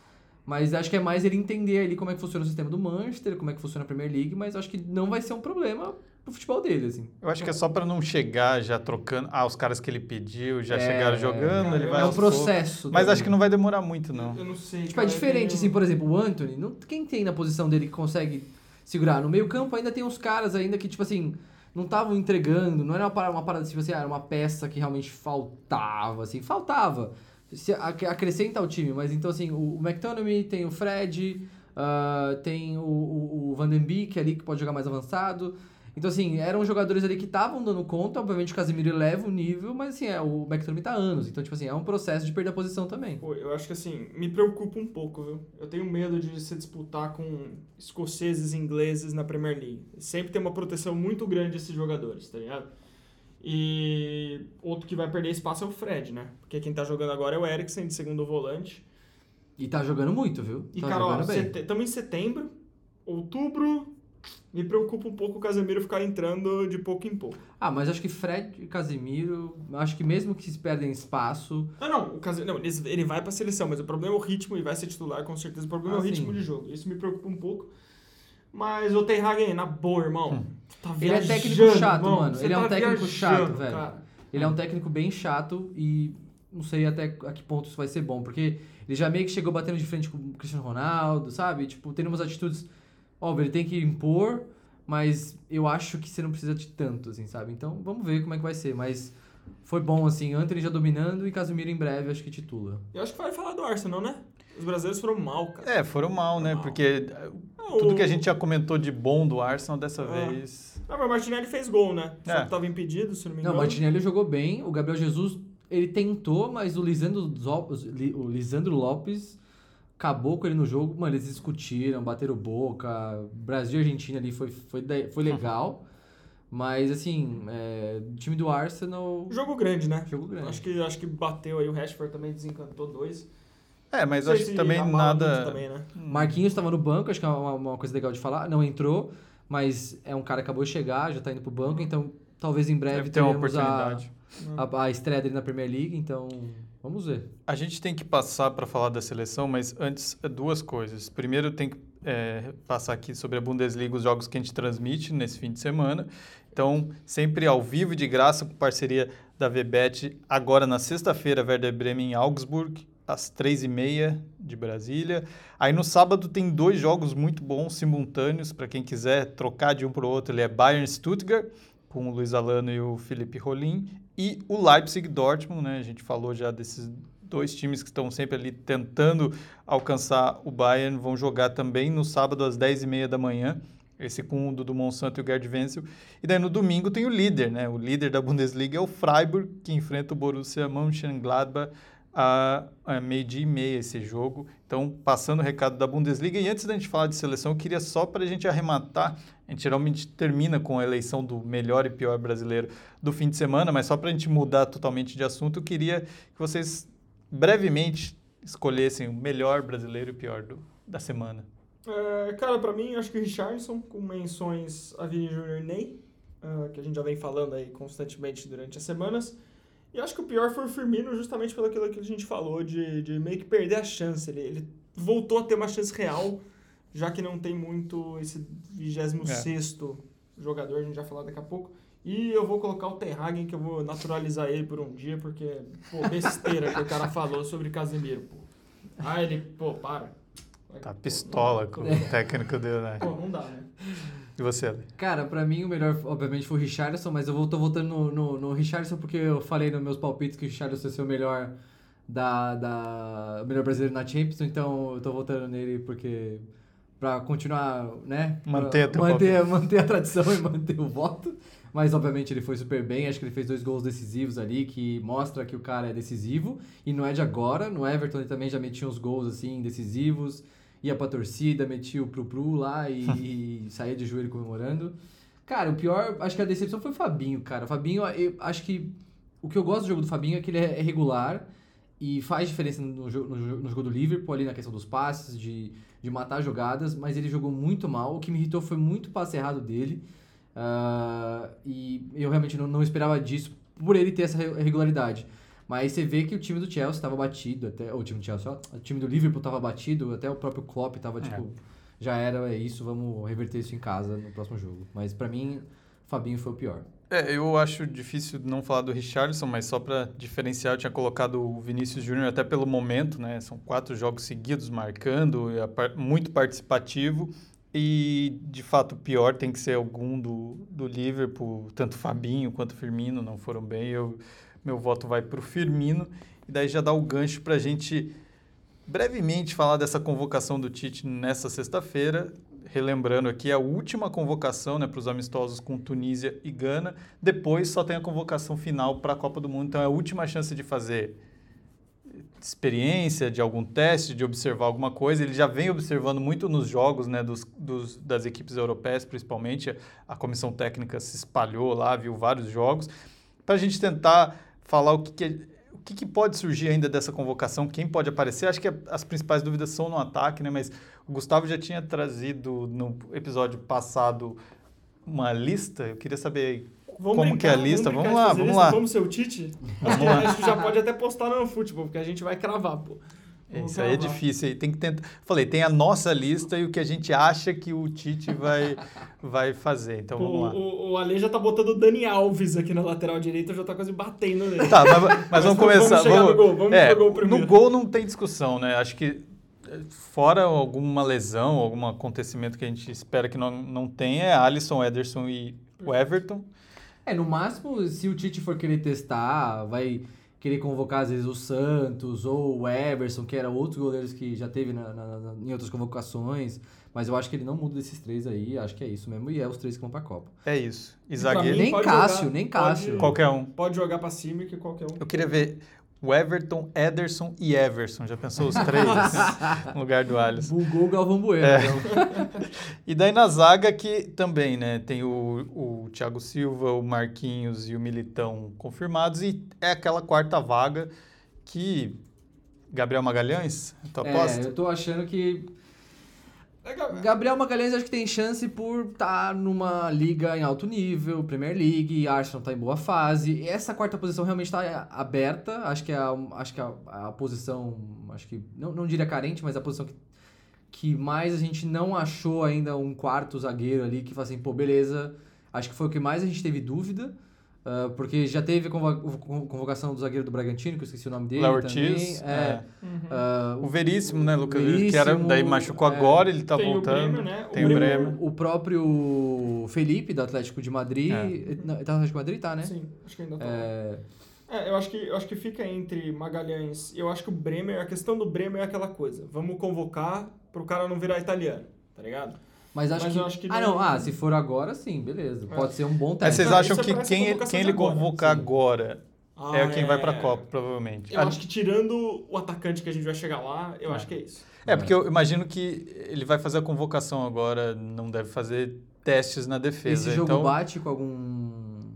Mas acho que é mais ele entender ali como é que funciona o sistema do Manchester, como é que funciona a Premier League, mas acho que não vai ser um problema pro futebol dele, assim. Eu acho que é só para não chegar já trocando. Ah, os caras que ele pediu já É, chegaram jogando, cara, ele é vai É um processo. Mas acho que não vai demorar muito, não. Eu não sei. Tipo, é diferente, tenho- assim, por exemplo, o Anthony, não, quem tem na posição dele que consegue segurar? No meio campo ainda tem uns caras ainda que, tipo assim, não estavam entregando, não era uma parada, uma parada tipo assim, ah, era uma peça que realmente faltava, assim, faltava. Se ac- acrescenta ao time, mas então assim, o, o McTominay tem o Fred, ah, tem o, o, o Van den Beek ali que pode jogar mais avançado. Então, assim, eram jogadores ali que estavam dando conta, obviamente o Casemiro eleva o nível, mas assim, é, o McTominay tá há anos, então, tipo assim, é um processo de perder a posição também. Pô, eu acho que assim, me preocupa um pouco, viu? Eu tenho medo de se disputar com escoceses e ingleses na Premier League. Sempre tem uma proteção muito grande esses jogadores, tá ligado? E outro que vai perder espaço é o Fred, né? Porque quem tá jogando agora é o Eriksen, de segundo volante. E tá jogando muito, viu? E, tá cara, estamos em setembro, outubro, me preocupa um pouco o Casemiro ficar entrando de pouco em pouco. Ah, mas acho que Fred e Casemiro, acho que mesmo que se perdem espaço. Ah, não, o Case... não ele, ele vai pra seleção, mas o problema é o ritmo e vai ser titular, com certeza. O problema Ah, é o ritmo sim. de jogo. Isso me preocupa um pouco. Mas o Ten Hag, na boa, irmão. Tá Ele é técnico chato, irmão. mano. Você Ele é um tá técnico chato, velho. cara. Ele é um técnico bem chato e não sei até a que ponto isso vai ser bom, porque ele já meio que chegou batendo de frente com o Cristiano Ronaldo, sabe? Tipo, tendo umas atitudes. Óbvio, ele tem que impor, mas eu acho que você não precisa de tanto, assim, sabe? Então vamos ver como é que vai ser. Mas foi bom, assim, Anthony já dominando e Casemiro em breve, acho que titula. Eu acho que vai falar do Arsenal, né? Os brasileiros foram mal, cara. É, foram mal, né? Mal. Porque Não, tudo que a gente já comentou de bom do Arsenal dessa Ah. vez. Não, mas o Martinelli fez gol, né? Só É. que tava impedido, se não me Não, engano. o Martinelli jogou bem, o Gabriel Jesus, ele tentou, mas o Lisandro, o Lisandro Lopes acabou com ele no jogo. Mano, eles discutiram, bateram boca. Brasil e Argentina ali foi, foi, foi legal. Mas, assim, é, o time do Arsenal. Jogo grande, né? Jogo grande. Acho que, acho que bateu aí. O Rashford também desencantou dois. É, mas acho que também nada. Também, né? Marquinhos estava no banco, acho que é uma, uma coisa legal de falar. Não entrou, mas é um cara que acabou de chegar, já tá indo pro banco, então talvez em breve Deve ter uma teremos a, oportunidade. a, a estreia dele na Premier League, então vamos ver. A gente tem que passar para falar da seleção, mas antes, é duas coisas. Primeiro, tem que é, passar aqui sobre a Bundesliga, os jogos que a gente transmite nesse fim de semana. Então, sempre ao vivo e de graça, com parceria da VBet. Agora, na sexta-feira, Werder Bremen em Augsburg, às três e meia de Brasília. Aí, no sábado, tem dois jogos muito bons, simultâneos, para quem quiser trocar de um para o outro. Ele é Bayern Stuttgart, com o Luiz Alano e o Felipe Rolim, e o Leipzig Dortmund, né? A gente falou já desses dois times que estão sempre ali tentando alcançar o Bayern, vão jogar também no sábado às 10h30 da manhã, esse com o Dudu Monsanto e o Gerd Wenzel. E daí no domingo tem o líder, né? O líder da Bundesliga é o Freiburg, que enfrenta o Borussia Mönchengladbach a, a meio-dia e meia esse jogo. Então, passando o recado da Bundesliga. E antes da gente falar de seleção, eu queria só para a gente arrematar, a gente geralmente termina com a eleição do melhor e pior brasileiro do fim de semana, mas só para a gente mudar totalmente de assunto, eu queria que vocês brevemente escolhessem o melhor brasileiro e o pior do, da semana. É, cara, pra mim, acho que o Richardson, com menções a Vini Júnior Ney, ah, que a gente já vem falando aí constantemente durante as semanas. E acho que o pior foi o Firmino, justamente pelo aquilo que a gente falou, de, de meio que perder a chance. Ele, ele voltou a ter uma chance real, já que não tem muito esse 26 jogador, a gente vai falar daqui a pouco. E eu vou colocar o Ten Hagen, que eu vou naturalizar ele por um dia, porque, pô, besteira que o cara falou sobre Casemiro, pô. Ah, ele, pô, para. Tá pistola com o técnico dele, né? Pô, não dá, né? E você, Ale? Cara, pra mim o melhor, obviamente, foi o Richardson, mas eu vou, tô votando no, no, no Richardson porque eu falei nos meus palpites que o Richardson ia ser o melhor da, da o melhor brasileiro na Champions, então eu tô votando nele porque pra continuar, né? Manter teu manter, manter a tradição e manter o voto. Mas obviamente ele foi super bem, acho que ele fez dois gols decisivos ali, que mostra que o cara é decisivo, e não é de agora, no Everton ele também já metia uns gols assim decisivos, ia pra torcida, metia o Pru-Pru lá e, e saía de joelho comemorando. Cara, o pior, acho que a decepção foi o Fabinho, cara. O Fabinho, eu acho que o que eu gosto do jogo do Fabinho é que ele é regular e faz diferença no, jo- no, no jogo do Liverpool, ali na questão dos passes, de, de matar jogadas, mas ele jogou muito mal. O que me irritou foi muito o passe errado dele. ah, e eu realmente não, não esperava disso por ele ter essa re- regularidade. Mas você vê que o time do Chelsea estava batido, até o time do Chelsea, ó, o time do Liverpool estava batido, até o próprio Klopp estava tipo, já era, é isso, vamos reverter isso em casa no próximo jogo. Mas pra mim, Fabinho foi o pior. É, eu acho difícil não falar do Richarlison, mas só para diferenciar, eu tinha colocado o Vinícius Júnior até pelo momento, né? São quatro jogos seguidos marcando, é muito participativo. E, de fato, o pior tem que ser algum do, do Liverpool, tanto Fabinho quanto Firmino não foram bem. Eu, meu voto vai para o Firmino. E daí já dá o gancho para a gente brevemente falar dessa convocação do Tite nessa sexta-feira. Relembrando aqui, a última convocação né, para os amistosos com Tunísia e Gana. Depois só tem a convocação final para a Copa do Mundo. Então é a última chance de fazer experiência, de algum teste, de observar alguma coisa. Ele já vem observando muito nos jogos né, dos, dos- das equipes europeias, principalmente. A comissão técnica se espalhou lá, viu vários jogos. Para a gente tentar falar o que, que- o que, que pode surgir ainda dessa convocação, quem pode aparecer. Acho que as principais dúvidas são no ataque, né? mas o Gustavo já tinha trazido no episódio passado uma lista. Eu queria saber Vamos como brincar, que é a lista. Vamos de lá, vamos lista? lá. Vamos ser o Tite? Acho que já pode até postar no futebol, porque a gente vai cravar, pô. Vamos Isso aí é cravar. difícil. aí Tem que tentar. Falei, tem a nossa lista e o que a gente acha que o Tite vai, vai fazer. Então vamos lá. O, o Ale já tá botando o Dani Alves aqui na lateral direita, já tá quase batendo nele. Tá, mas, mas vamos vamos começar. chegar no gol, vamos é, gol primeiro. No gol não tem discussão, né? Acho que fora alguma lesão, algum acontecimento que a gente espera que não, não tenha, é Alisson, Ederson e o Everton. É, no máximo, se o Tite for querer testar, vai querer convocar às vezes o Santos ou o Everson, que era outros goleiros que já teve na- na- na- em outras convocações. Mas eu acho que ele não muda desses três aí, acho que é isso mesmo. E é os três que vão pra Copa. É isso. E zagueiro. mim, Nem pode Cássio, jogar, nem pode- Cássio. Qualquer um. Pode jogar pra cima que qualquer um. Eu queria ver o Everton, Ederson e Everson. Já pensou os três no lugar do Alisson? Bugou o Galvão Bueno. É. então. E daí na zaga que também, né? Tem o, o Thiago Silva, o Marquinhos e o Militão confirmados. E é aquela quarta vaga que. Gabriel Magalhães, tu aposta? É, eu tô achando que É, Gab- Gabriel Magalhães acho que tem chance por estar numa liga em alto nível, Premier League, Arsenal tá em boa fase. Essa quarta posição realmente está aberta, acho que é a, acho que é a, a posição, acho que não, não diria carente, mas a posição que, que mais a gente não achou ainda um quarto zagueiro ali que fala assim, pô, beleza. Acho que foi o que mais a gente teve dúvida. Ah, porque já teve convocação do zagueiro do Bragantino, que eu esqueci o nome dele. Léo também. Ortiz. É, é. Uhum. ah, O Veríssimo, né, Lucas? que era, Veríssimo, daí machucou é. agora, ele tá Tem o voltando. Bremer, né? O Tem o Bremer- Bremer. O próprio Felipe, do Atlético de Madrid. É. Não, Tá no Atlético de Madrid, tá, né? Sim, acho que ainda tá. É, É, eu acho que eu acho que fica entre Magalhães. Eu acho que o Bremer, a questão do Bremer é aquela coisa. Vamos convocar pro cara não virar italiano, tá ligado? Mas acho Mas que. eu acho que ah, não- não. Ah, se for agora, sim, beleza. É. Pode ser um bom Mas teste. vocês acham é que quem, ele- quem ele agora, convocar sim. agora Ah, é quem vai pra Copa, provavelmente. Eu Ah, acho que tirando o atacante que a gente vai chegar lá, eu É. acho que é isso. É, porque eu imagino que ele vai fazer a convocação agora, não deve fazer testes na defesa. Esse jogo então, bate com algum,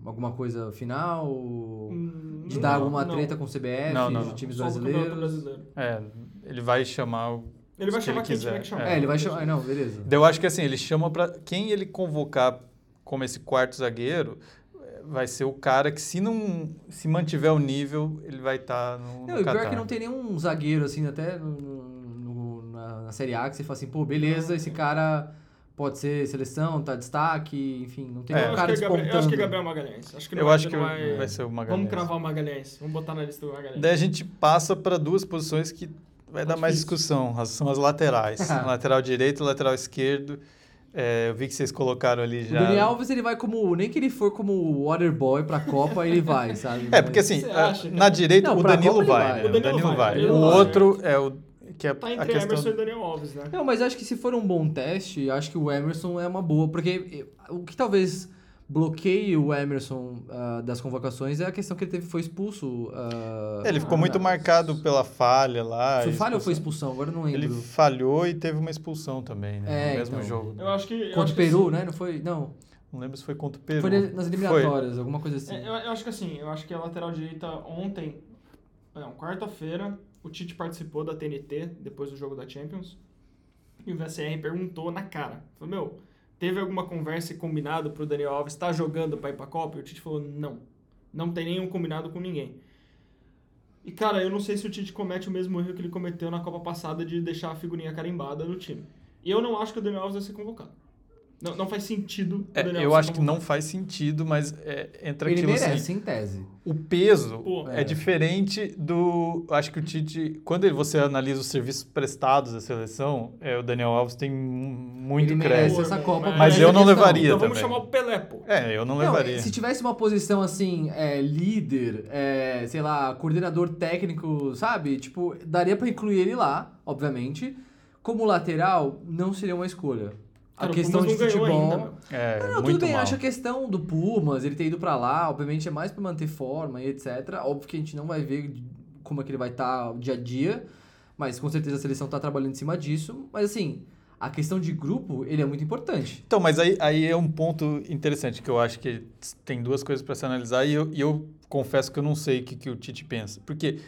alguma coisa final? Hum, De não, dar alguma não. treta com o CBF, Não, não, de times brasileiros? brasileiro. é, ele vai chamar o. Ele vai chamar ele quem quiser, tiver que chamar. É, ele vai chamar. Não, beleza. Eu acho que assim, ele chama pra. Quem ele convocar como esse quarto zagueiro eh, vai ser o cara que, se não se mantiver o nível, ele vai estar no. Não, no e pior Qatar. que não tem nenhum zagueiro, assim, até no, no- na, na Série A, que você fala assim, pô, beleza, esse cara pode ser seleção, tá destaque, enfim, não tem É. nenhum Eu, cara acho que é Gabriel, eu acho que é despontando. Gabriel Magalhães. Acho que não Eu vai, acho que não vai, vai... vai ser o Magalhães. Vamos cravar o Magalhães. Vamos botar na lista do Magalhães. Daí a gente passa para duas posições que vai dar mais difícil. discussão. as- São as laterais. lateral direito lateral esquerdo. É, eu vi que vocês colocaram ali O já. Dani Alves, ele vai como. Nem que ele for como waterboy pra Copa, ele vai, sabe? É, porque assim, a- acha, na direita Não, o Danilo vai, vai. né? O Danilo vai, O Danilo vai. outro é o que é Tá a entre questão. Emerson e Daniel Alves, né? Não, mas acho que se for um bom teste, acho que o Emerson é uma boa. Porque o que talvez bloqueie o Emerson ah, das convocações é a questão que ele teve foi expulso. ah, Ele ficou Ah, muito marcado pela falha lá. Foi falha ou foi expulsão. Agora não lembro. Ele falhou e teve uma expulsão também, né? É, no mesmo então. jogo. Eu acho que... eu Contra acho o que Peru, assim- né? Não foi? Não. Não lembro se foi contra o Peru. Foi nas eliminatórias, alguma coisa assim. É, eu, eu acho que assim, eu acho que a lateral direita ontem quarta-feira, o Tite participou da TNT, depois do jogo da Champions, e o VCR perguntou na cara. Falou, meu, teve alguma conversa e combinado pro Daniel Alves estar jogando pra ir pra Copa? E o Tite falou, não. Não tem nenhum combinado com ninguém. E, cara, eu não sei se o Tite comete o mesmo erro que ele cometeu na Copa passada de deixar a figurinha carimbada no time. E eu não acho que o Daniel Alves vai ser convocado. Não, não faz sentido o É, eu acho que não faz sentido, mas é, entra Ele aquilo merece, assim. em tese. O peso Pô, é. é. diferente do. Acho que o Tite, quando ele- você analisa os serviços prestados da seleção, é, o Daniel Alves tem muito Ele merece crédito. essa Copa. Mas essa eu não questão. levaria Então vamos também. chamar o Pelé, pô. É, eu não Não, levaria. se tivesse uma posição assim, é, líder, é, sei lá, coordenador técnico, sabe? Tipo, daria pra incluir ele lá, obviamente. Como lateral, não seria uma escolha. A Cara, o questão de futebol. ainda. É, Não, não, muito tudo bem, mal. acho a questão do Pumas, ele ter ido pra lá, obviamente é mais pra manter forma e etc. Óbvio que a gente não vai ver como é que ele vai estar dia a dia, mas com certeza a seleção tá trabalhando em cima disso. Mas assim, a questão de grupo, ele é muito importante. Então, mas aí, aí é um ponto interessante que eu acho que tem duas coisas para se analisar e eu, e eu confesso que eu não sei o que, que o Tite pensa. Porque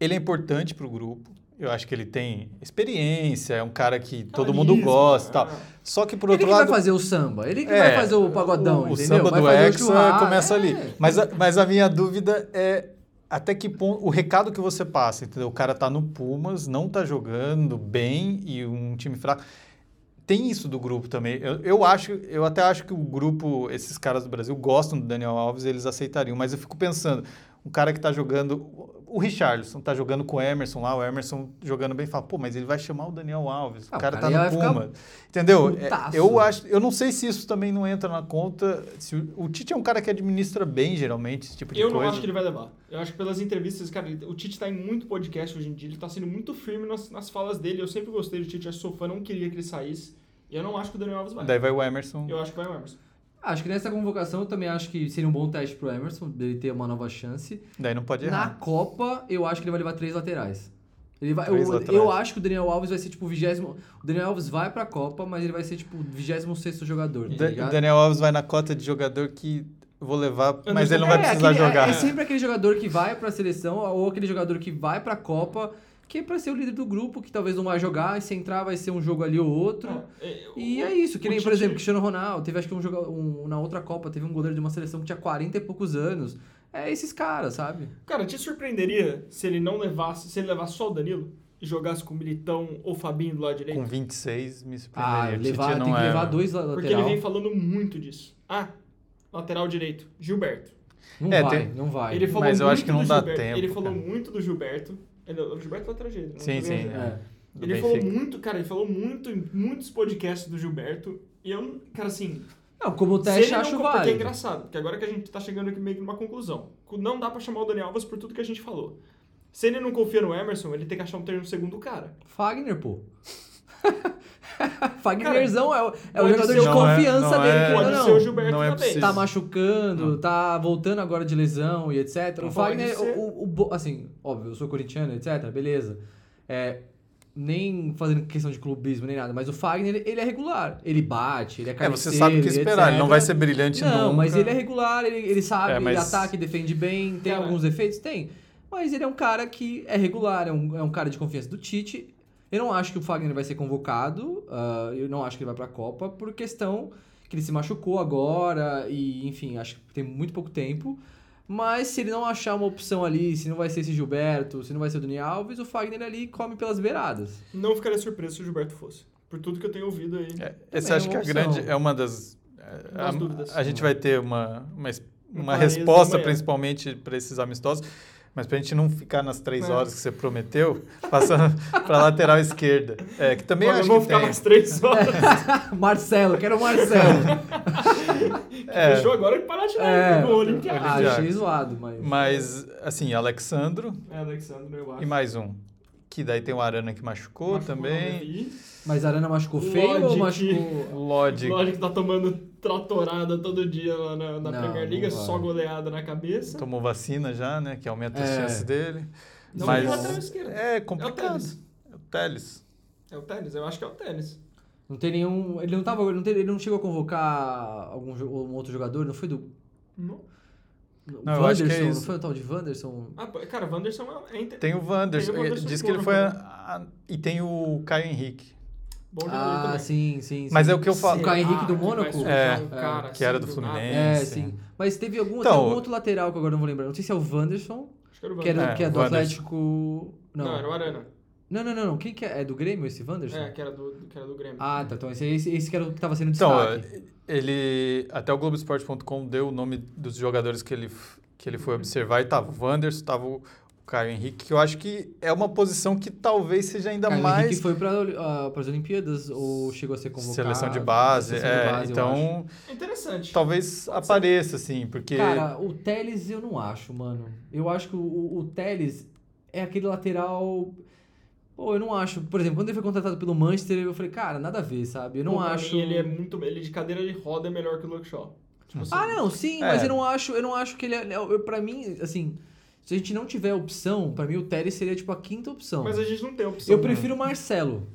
ele é importante para o grupo, eu acho que ele tem experiência, é um cara que todo mundo gosta e tal. é. Só que, por ele outro que lado... vai fazer o samba, ele que É, vai fazer o pagodão, o, o entendeu? samba vai do Hexa começa é. ali. Mas a, mas a minha dúvida é até que ponto o recado que você passa, entendeu? O cara tá no Pumas, não tá jogando bem e um time fraco. Tem isso do grupo também. Eu, eu acho, eu até acho que o grupo, esses caras do Brasil gostam do Daniel Alves, eles aceitariam, mas eu fico pensando, um cara que tá jogando, o Richarlison tá jogando com o Emerson lá, o Emerson jogando bem, fala, pô, mas ele vai chamar o Daniel Alves, Ah, o o cara, cara tá no Puma. Entendeu? É, eu acho, eu não sei se isso também não entra na conta, se o, o Tite é um cara que administra bem geralmente esse tipo de Eu não coisa. acho que ele vai levar. Eu acho que pelas entrevistas, cara, ele- o Tite tá em muito podcast hoje em dia, ele tá sendo muito firme nas, nas falas dele. Eu sempre gostei do Tite, eu sou fã, não queria que ele saísse. E eu não acho que o Daniel Alves vai. Daí vai o Emerson. Eu acho que vai o Emerson. Acho que nessa convocação eu também acho que seria um bom teste pro Emerson, dele ter uma nova chance. Daí não pode Na errar. Copa, eu acho que ele vai levar três laterais. Ele vai, Três eu, laterais. eu acho que o Daniel Alves vai ser tipo o vigésimo. O Daniel Alves vai pra Copa, mas ele vai ser tipo o 26 jogador, tá o Daniel Alves vai na cota de jogador que vou levar, mas não ele não sei- vai É, precisar aquele- é- jogar. É, sempre aquele jogador que vai pra seleção ou aquele jogador que vai pra Copa, que é pra ser o líder do grupo, que talvez não vai jogar, e se entrar vai ser um jogo ali ou outro. É, E o- é isso, que nem, por exemplo, Cristiano Ronaldo, teve acho que um jogo um, na outra Copa, teve um goleiro de uma seleção que tinha 40 e poucos anos. É esses caras, sabe? Cara, te surpreenderia se ele não levasse, se ele levasse só o Danilo e jogasse com o Militão ou o Fabinho do lado direito? Com 26, me Ah, surpreenderia. O Tite levar, tem que é- levar dois la- Porque ele lateral. vem falando muito disso. Ah, lateral direito, Gilberto. Não É, vai, tem- não vai. Ele falou Mas eu acho que não dá Gilberto. tempo, Ele falou cara. muito do Gilberto. Ele, o Gilberto é lateral direito. não Sim, sim. É. do Ele falou Benfica. muito, cara, ele falou muito em muitos podcasts do Gilberto. E eu, cara, assim, Não, como se ele teste não, acho porque é válido. engraçado, porque agora que a gente tá chegando aqui meio que numa conclusão. Não dá pra chamar o Daniel Alves por tudo que a gente falou. Se ele não confia no Emerson, ele tem que achar um termo segundo cara. Fagner, pô. Fagnerzão é o, é o pode jogador de o- confiança não é- dele, não é- Pode não. ser o Gilberto não é também. Tá machucando, tá voltando agora de lesão e etc. Não o Fagner, o, o assim, óbvio, eu sou corintiano, etc. Beleza. É, nem fazendo questão de clubismo nem nada, mas o Fagner, ele é regular. Ele bate, ele é É, carniceiro, você sabe o que esperar. Ele não vai ser brilhante Não, nunca. mas ele é regular, ele, ele sabe, É, ele mas- ataca e defende bem, tem Cara- alguns defeitos? Tem. Mas ele é um cara que é regular, é um, é um cara de confiança do Tite. Eu não acho que o Fagner vai ser convocado, ah, eu não acho que ele vai pra Copa, por questão que ele se machucou agora e, enfim, acho que tem muito pouco tempo. Mas se ele não achar uma opção ali, se não vai ser esse Gilberto, se não vai ser o Dani Alves, o Fagner ali come pelas beiradas. Não ficaria surpreso se o Gilberto fosse. Por tudo que eu tenho ouvido aí. É, Também essa é que a opção. grande é uma das. é, a, dúvidas. a gente vai ter uma, uma, Uma resposta, principalmente para esses amistosos. Mas pra gente não ficar nas três É. horas que você prometeu, passando pra lateral esquerda. É, que também Pô, eu acho vou que ficar tem. mais três horas. Marcelo, quero o Marcelo. É. Fechou agora que parar de É. com o Olympiacos. ah, achei zoado, mas... Mas, assim, Alexandro É, Alexandre, eu acho. e mais um. Que daí tem o Arana que machucou, Machucou, também. Levi. Mas a Arana machucou feio ou Logic. machucou... Logic. Lógico que tá tomando tratorada todo dia lá na, na Não, Premier League, não é só goleada na cabeça. Tomou vacina já, né? Que aumenta as É. chances dele. Não, Mas é É complicado. o. É o Teles. É o Tênis, eu acho que é o Tênis. Não tem nenhum... Ele não, tava, ele não, tem- ele não chegou a convocar algum um outro jogador? Não foi do... Não. Não, eu acho que é Wanderson, não isso. foi o tal de Wanderson? Ah, cara, o Wanderson é, é inter... Tem o Wanderson, Tem o Wanderson diz de que ele foi. né? a- a- e tem o Caio Henrique, bom jogador Ah, também. sim, sim, Mas sim. é o que eu falo. O Caio Henrique do vai Mônaco? É, um cara que era assim do? Fluminense. É, sim. Mas teve algum, Então, algum outro lateral que agora não vou lembrar. Não sei se é o Wanderson, Acho que era o que, era, Wanderson. É, que é do Wanderson. Atlético. Não. Não, era o Arana. não, não, não, não. Quem que é? É do Grêmio esse Wanderson? É, que era do, que era do Grêmio. Ah, tá. Então esse, esse, esse que era o que tava sendo Então, destaque. ele. Até o Globoesporte.com deu o nome dos jogadores que ele, que ele foi observar e tava o Wanderson, tava o Caio Henrique, que eu acho que é uma posição que talvez seja ainda Caio mais. Henrique foi para as Olimpíadas ou chegou a ser convocado? Seleção de base, Seleção de é. base, eu acho. então, É interessante. talvez Pode ser. apareça, assim, porque. Cara, o Teles eu não acho, mano. Eu acho que o, o, Teles é aquele lateral. Pô, eu não acho. Por exemplo, quando ele foi contratado pelo Manchester, eu falei, cara, nada a ver, sabe? Eu não Pô, acho. mim, ele é muito. Ele de cadeira de roda é melhor que o Luke Shaw. Tipo assim, Ah, não, sim, É. mas eu não acho, eu não acho que ele é. Eu, pra mim, assim, se a gente não tiver opção, pra mim o Teles seria tipo a quinta opção. Mas a gente não tem opção. Eu prefiro o Marcelo.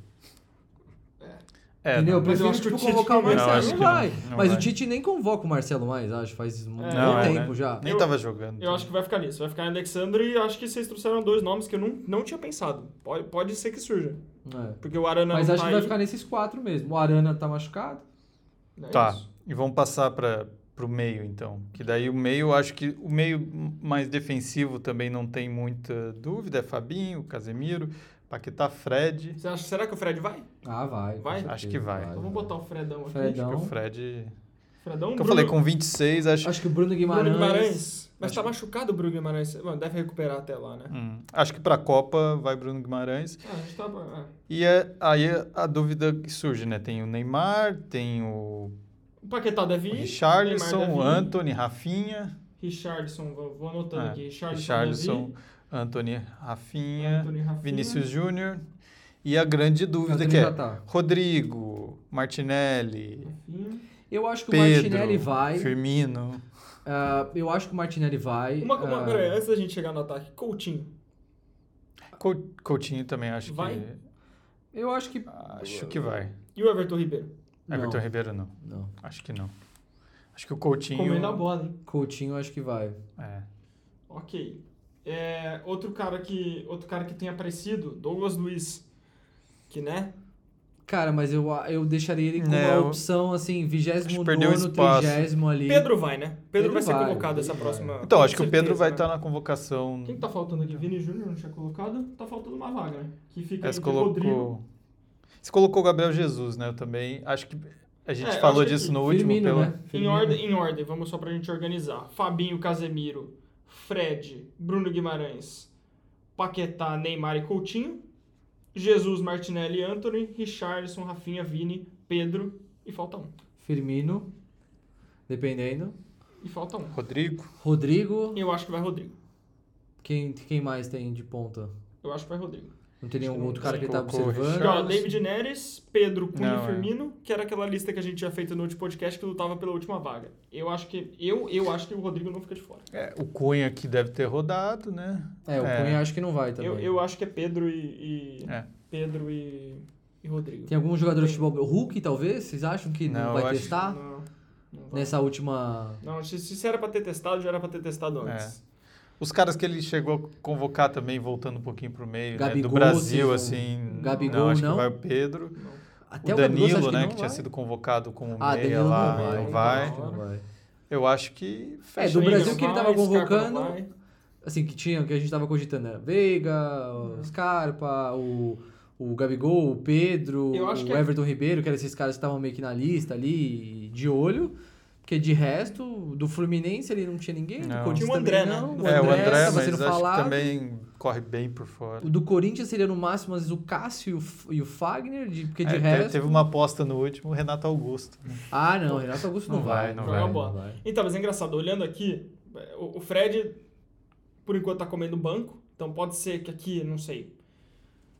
É, entendeu? Eu não, Mas eu prefiro acho que o tipo, convocar o. Marcelo. Não, vai. não, não mas vai. o Tite nem convoca o Marcelo mais, acho. Faz um É, bom é, tempo né? já. Nem Eu- tava jogando. Eu acho que vai ficar nisso. Vai ficar em Alexandre e acho que vocês trouxeram dois nomes que eu não, não tinha pensado. Pode, pode ser que surja. É. Porque o Arana Mas acho tá que vai aí. ficar nesses quatro mesmo. O Arana tá machucado. É Tá. isso. E vamos passar para o meio, então. Que daí o meio, acho que o meio mais defensivo também não tem muita dúvida. É Fabinho, Casemiro, Paquetá, Fred. Você acha, será que o Fred vai? Ah, vai. Vai? Acho que vai. Então vamos botar o Fredão aqui. Fredão. Acho que o Fred. Fredão, Que eu falei com 26, acho. Acho que o Bruno Bruno Guimarães. Guimarães. Mas Acho tá machucado o Bruno Guimarães. Mano, deve recuperar até lá, né? Hum, acho que para a Copa vai Bruno Guimarães. Ah, a gente tá. é. E é, aí a dúvida que surge, né? Tem o Neymar, tem o, O Paquetá deve o ir. Richarlison, o deve ir. Anthony, Rafinha. Richardson, vou, vou anotando É, aqui. Richardson, Richarlison, deve Anthony. Rafinha, Anthony Rafinha. Vinícius Júnior. E a grande dúvida que é tá. Rodrigo, Martinelli, Rafinha. Eu acho que o Pedro, Martinelli vai. Firmino. Ah, eu acho que o Martinelli vai. Uma, uma, Ah, peraí, antes da gente chegar no ataque, Coutinho. Cou- Coutinho também acho Vai? que eu acho que. acho que vai. E o Everton Ribeiro? Everton não, Ribeiro não. Não. Acho que não. Acho que o Coutinho Comendo a bola, hein? Coutinho, acho que vai. é. Ok. É, outro, cara que, outro cara que tem aparecido, Douglas Luiz. Que, né? Cara, mas eu, eu deixaria ele como É, uma opção, assim, acho 29 que perdeu espaço. 30 ali. Pedro vai, né? Pedro, Pedro vai ser vai, convocado Pedro essa vai. próxima. Então, com acho que o Pedro vai né? estar na convocação. Quem que tá faltando aqui? Vini Júnior não tinha colocado? Tá faltando uma vaga, né? Que fica É, você entre Rodrigo. Você colocou o Gabriel Jesus, né? Eu também. Acho que a gente É, falou que disso no último. Firmino, pelo... né? Em ordem, em ordem, vamos só pra gente organizar. Fabinho, Casemiro, Fred, Bruno Guimarães, Paquetá, Neymar e Coutinho. Jesus, Martinelli, Anthony, Richardson, Rafinha, Vini, Pedro e falta um. Firmino, dependendo. E falta um. Rodrigo. Rodrigo. Eu acho que vai Rodrigo. Quem, quem mais tem de ponta? Eu acho que vai Rodrigo. Não tem nenhum que outro não cara que ele tá observando? Richarlison. David Neres, Pedro, Cunha Não, e é. Firmino, que era aquela lista que a gente tinha feito no último podcast que lutava pela última vaga. Eu acho que eu, eu acho que o Rodrigo não fica de fora. É, o Cunha que deve ter rodado, né? É, o É. Cunha acho que não vai também. Eu, eu acho que é Pedro e, e- É. Pedro e, e Rodrigo. Tem algum jogador de futebol. Hulk, talvez? Vocês acham que não, Não, vai testar? Não, não vai. Nessa última. Não, se, se era pra ter testado, já era pra ter testado antes. Os caras que ele chegou a convocar também, voltando um pouquinho pro meio, né? Gabigol, do Brasil, assim. Gabigol, não, acho não? que vai o Pedro. Não. Até o Gabigol, você acha Danilo, né? não Que tinha sido convocado como Ah, meia Danilo lá, não vai. não então vai. acho que não vai. Eu acho que É, fecha do aí. Brasil que ele não tava vai, Scarpa convocando-. Assim, que tinha, que a gente tava cogitando, né? Veiga, o Scarpa, o, o Gabigol, o Pedro, o que é- Everton Ribeiro, que eram esses caras que estavam meio que na lista ali, de olho. Porque de resto, do Fluminense ele não tinha ninguém, do Não. Corinthians Tinha o André, também né? não. É, o André, tava mas sendo acho falado. que também corre bem por fora. O do Corinthians seria no máximo às vezes, o Cássio e o o Fagner, de, porque de É, te- resto... Teve uma aposta no último, o Renato Augusto. né? Ah, não, Renato Augusto não, Não vai. vai, não vai. não vai. Então, mas é engraçado, olhando aqui, o, o Fred, por enquanto, tá comendo banco. Então pode ser que aqui, não sei,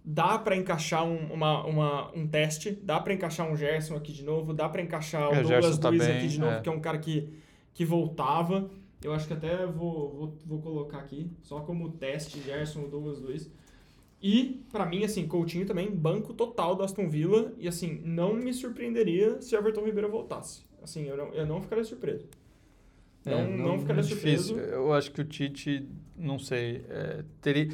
dá pra encaixar um, uma, uma- um teste, dá pra encaixar um Gerson aqui de novo, dá pra encaixar o É, o Douglas Gerson tá Luiz aqui de novo, é. que é um cara que, que voltava. Eu acho que até vou, vou, vou colocar aqui, só como teste, Gerson, Douglas Luiz. E, pra mim, assim, Coutinho também, banco total do Aston Villa. E, assim, não me surpreenderia se Everton Ribeiro voltasse. Assim, eu não, eu não ficaria surpreso. Não, É, não, não- ficaria É surpreso. difícil. Eu acho que o Tite, não sei, é, teria...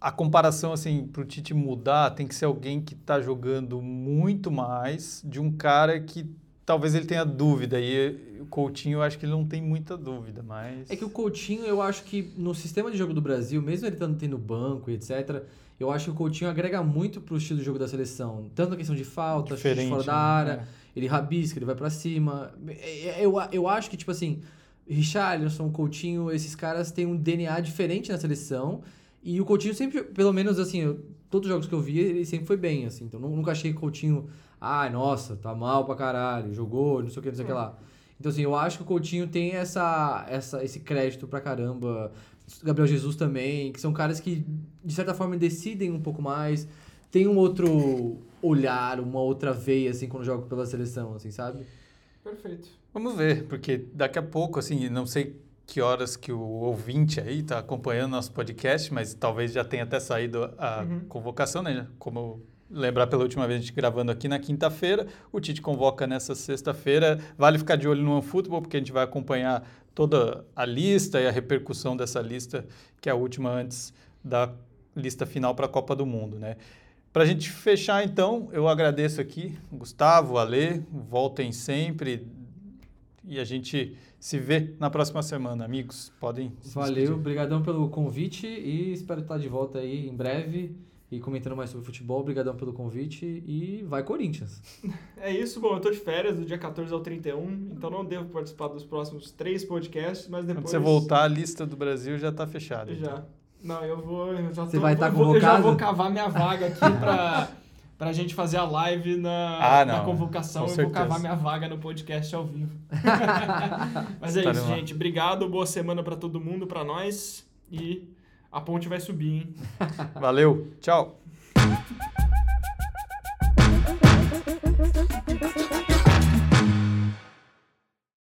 A comparação, assim, para o Tite mudar, tem que ser alguém que está jogando muito mais de um cara que talvez ele tenha dúvida. E o Coutinho, eu acho que ele não tem muita dúvida, mas... É que o Coutinho, eu acho que no sistema de jogo do Brasil, mesmo ele estando tendo banco e etc., eu acho que o Coutinho agrega muito pro estilo de jogo da seleção. Tanto a questão de falta, de fora da né? área, ele rabisca, ele vai pra cima. É, é, Eu, eu acho que, tipo assim, Richarlison, Coutinho, esses caras têm um DNA diferente na seleção. E o Coutinho sempre, pelo menos assim, eu- todos os jogos que eu vi, ele sempre foi bem, assim. Então nu- nunca achei que o Coutinho, ai, nossa, tá mal pra caralho, jogou, não sei o que, não sei o que lá. Então, assim, eu acho que o Coutinho tem essa, essa, esse crédito pra caramba. Gabriel Jesus também, que são caras que, de certa forma, decidem um pouco mais. Tem um outro olhar, uma outra veia, assim, quando jogam pela seleção, assim, sabe? Perfeito. Vamos ver, porque daqui a pouco, assim, não sei que horas que o ouvinte aí está acompanhando nosso podcast, mas talvez já tenha até saído a Uhum. convocação, né? Como eu lembrar pela última vez a gente gravando aqui na quinta-feira, o Tite convoca nessa sexta-feira. Vale ficar de olho no OneFootball, porque a gente vai acompanhar toda a lista e a repercussão dessa lista, que é a última antes da lista final para a Copa do Mundo, né? Para a gente fechar, então, eu agradeço aqui, Gustavo, Ale, voltem sempre e a gente se vê na próxima semana, amigos. Podem se Valeu, despedir. obrigadão pelo convite e espero estar de volta aí em breve e comentando mais sobre futebol. Obrigadão pelo convite e vai Corinthians. É isso, bom, eu tô de férias do dia 14 ao 31, então não devo participar dos próximos três podcasts, mas Quando depois... você voltar, a lista do Brasil já está fechada. então. Já. Não, eu vou. Eu já Você tô- vai tá eu vou- Eu já convocado? vou cavar minha vaga aqui pra, pra gente fazer a live na, Ah, na convocação. com eu vou cavar minha vaga no podcast ao vivo. Mas é Estaremos isso, lá. gente. Obrigado, boa semana pra todo mundo, pra nós. E a ponte vai subir, hein? Valeu, tchau.